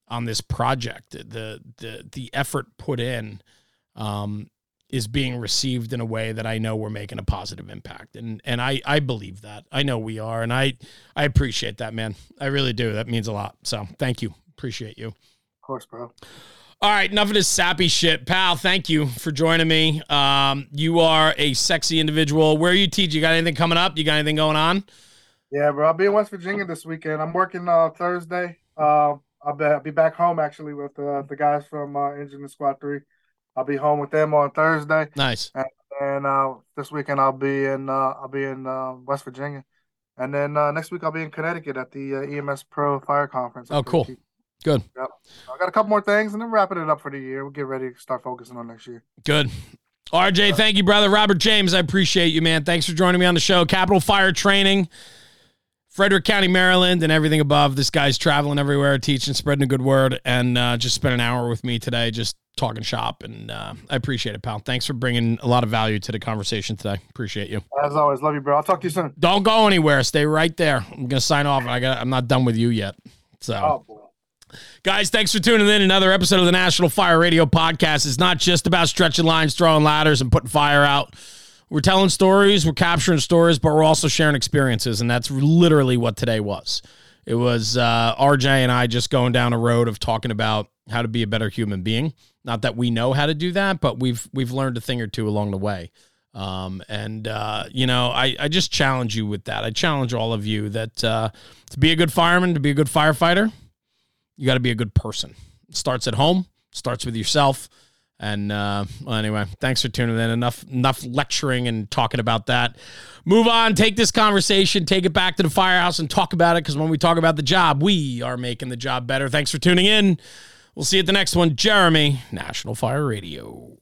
S1: on this project, the the the effort put in, um, is being received in a way that I know we're making a positive impact, and and I I believe that I know we are, and I I appreciate that, man. I really do. That means a lot. So thank you. Appreciate you.
S2: Of course, bro.
S1: All right, enough of this sappy shit, pal. Thank you for joining me. Um, you are a sexy individual. Where are you teach? You got anything coming up? You got anything going on?
S2: Yeah, bro. I'll be in West Virginia this weekend. I'm working uh, Thursday. Uh, I'll be, I'll be back home actually with uh, the guys from uh, Engine and Squad Three. I'll be home with them on Thursday.
S1: Nice.
S2: And, and uh, this weekend I'll be in uh, I'll be in uh, West Virginia, and then uh, next week I'll be in Connecticut at the uh, EMS Pro Fire Conference.
S1: Oh, cool. Good.
S2: Yep. I got a couple more things, and then wrapping it up for the year. We'll get ready to start focusing on next year.
S1: Good. RJ, thank you, brother. Robert James, I appreciate you, man. Thanks for joining me on the show. Capitol Fire Training. Frederick County, Maryland, and everything above. This guy's traveling everywhere, teaching, spreading a good word, and uh, just spent an hour with me today, just talking shop. And uh, I appreciate it, pal. Thanks for bringing a lot of value to the conversation today. Appreciate you.
S2: As always, love you, bro. I'll talk to you soon.
S1: Don't go anywhere. Stay right there. I'm gonna sign off. I got. I'm not done with you yet. So. Oh, Guys, thanks for tuning in. Another episode of the National Fire Radio Podcast. It's not just about stretching lines, throwing ladders, and putting fire out. We're telling stories, we're capturing stories, but we're also sharing experiences. And that's literally what today was. It was uh, RJ and I just going down a road of talking about how to be a better human being. Not that we know how to do that, but we've we've learned a thing or two along the way. Um, and uh, you know, I, I just challenge you with that. I challenge all of you that uh, to be a good fireman, to be a good firefighter, you got to be a good person. It starts at home, starts with yourself. And uh, well, anyway, thanks for tuning in. Enough enough lecturing and talking about that. Move on. Take this conversation, take it back to the firehouse, and talk about it. Because when we talk about the job, we are making the job better. Thanks for tuning in. We'll see you at the next one. Jeremy, National Fire Radio.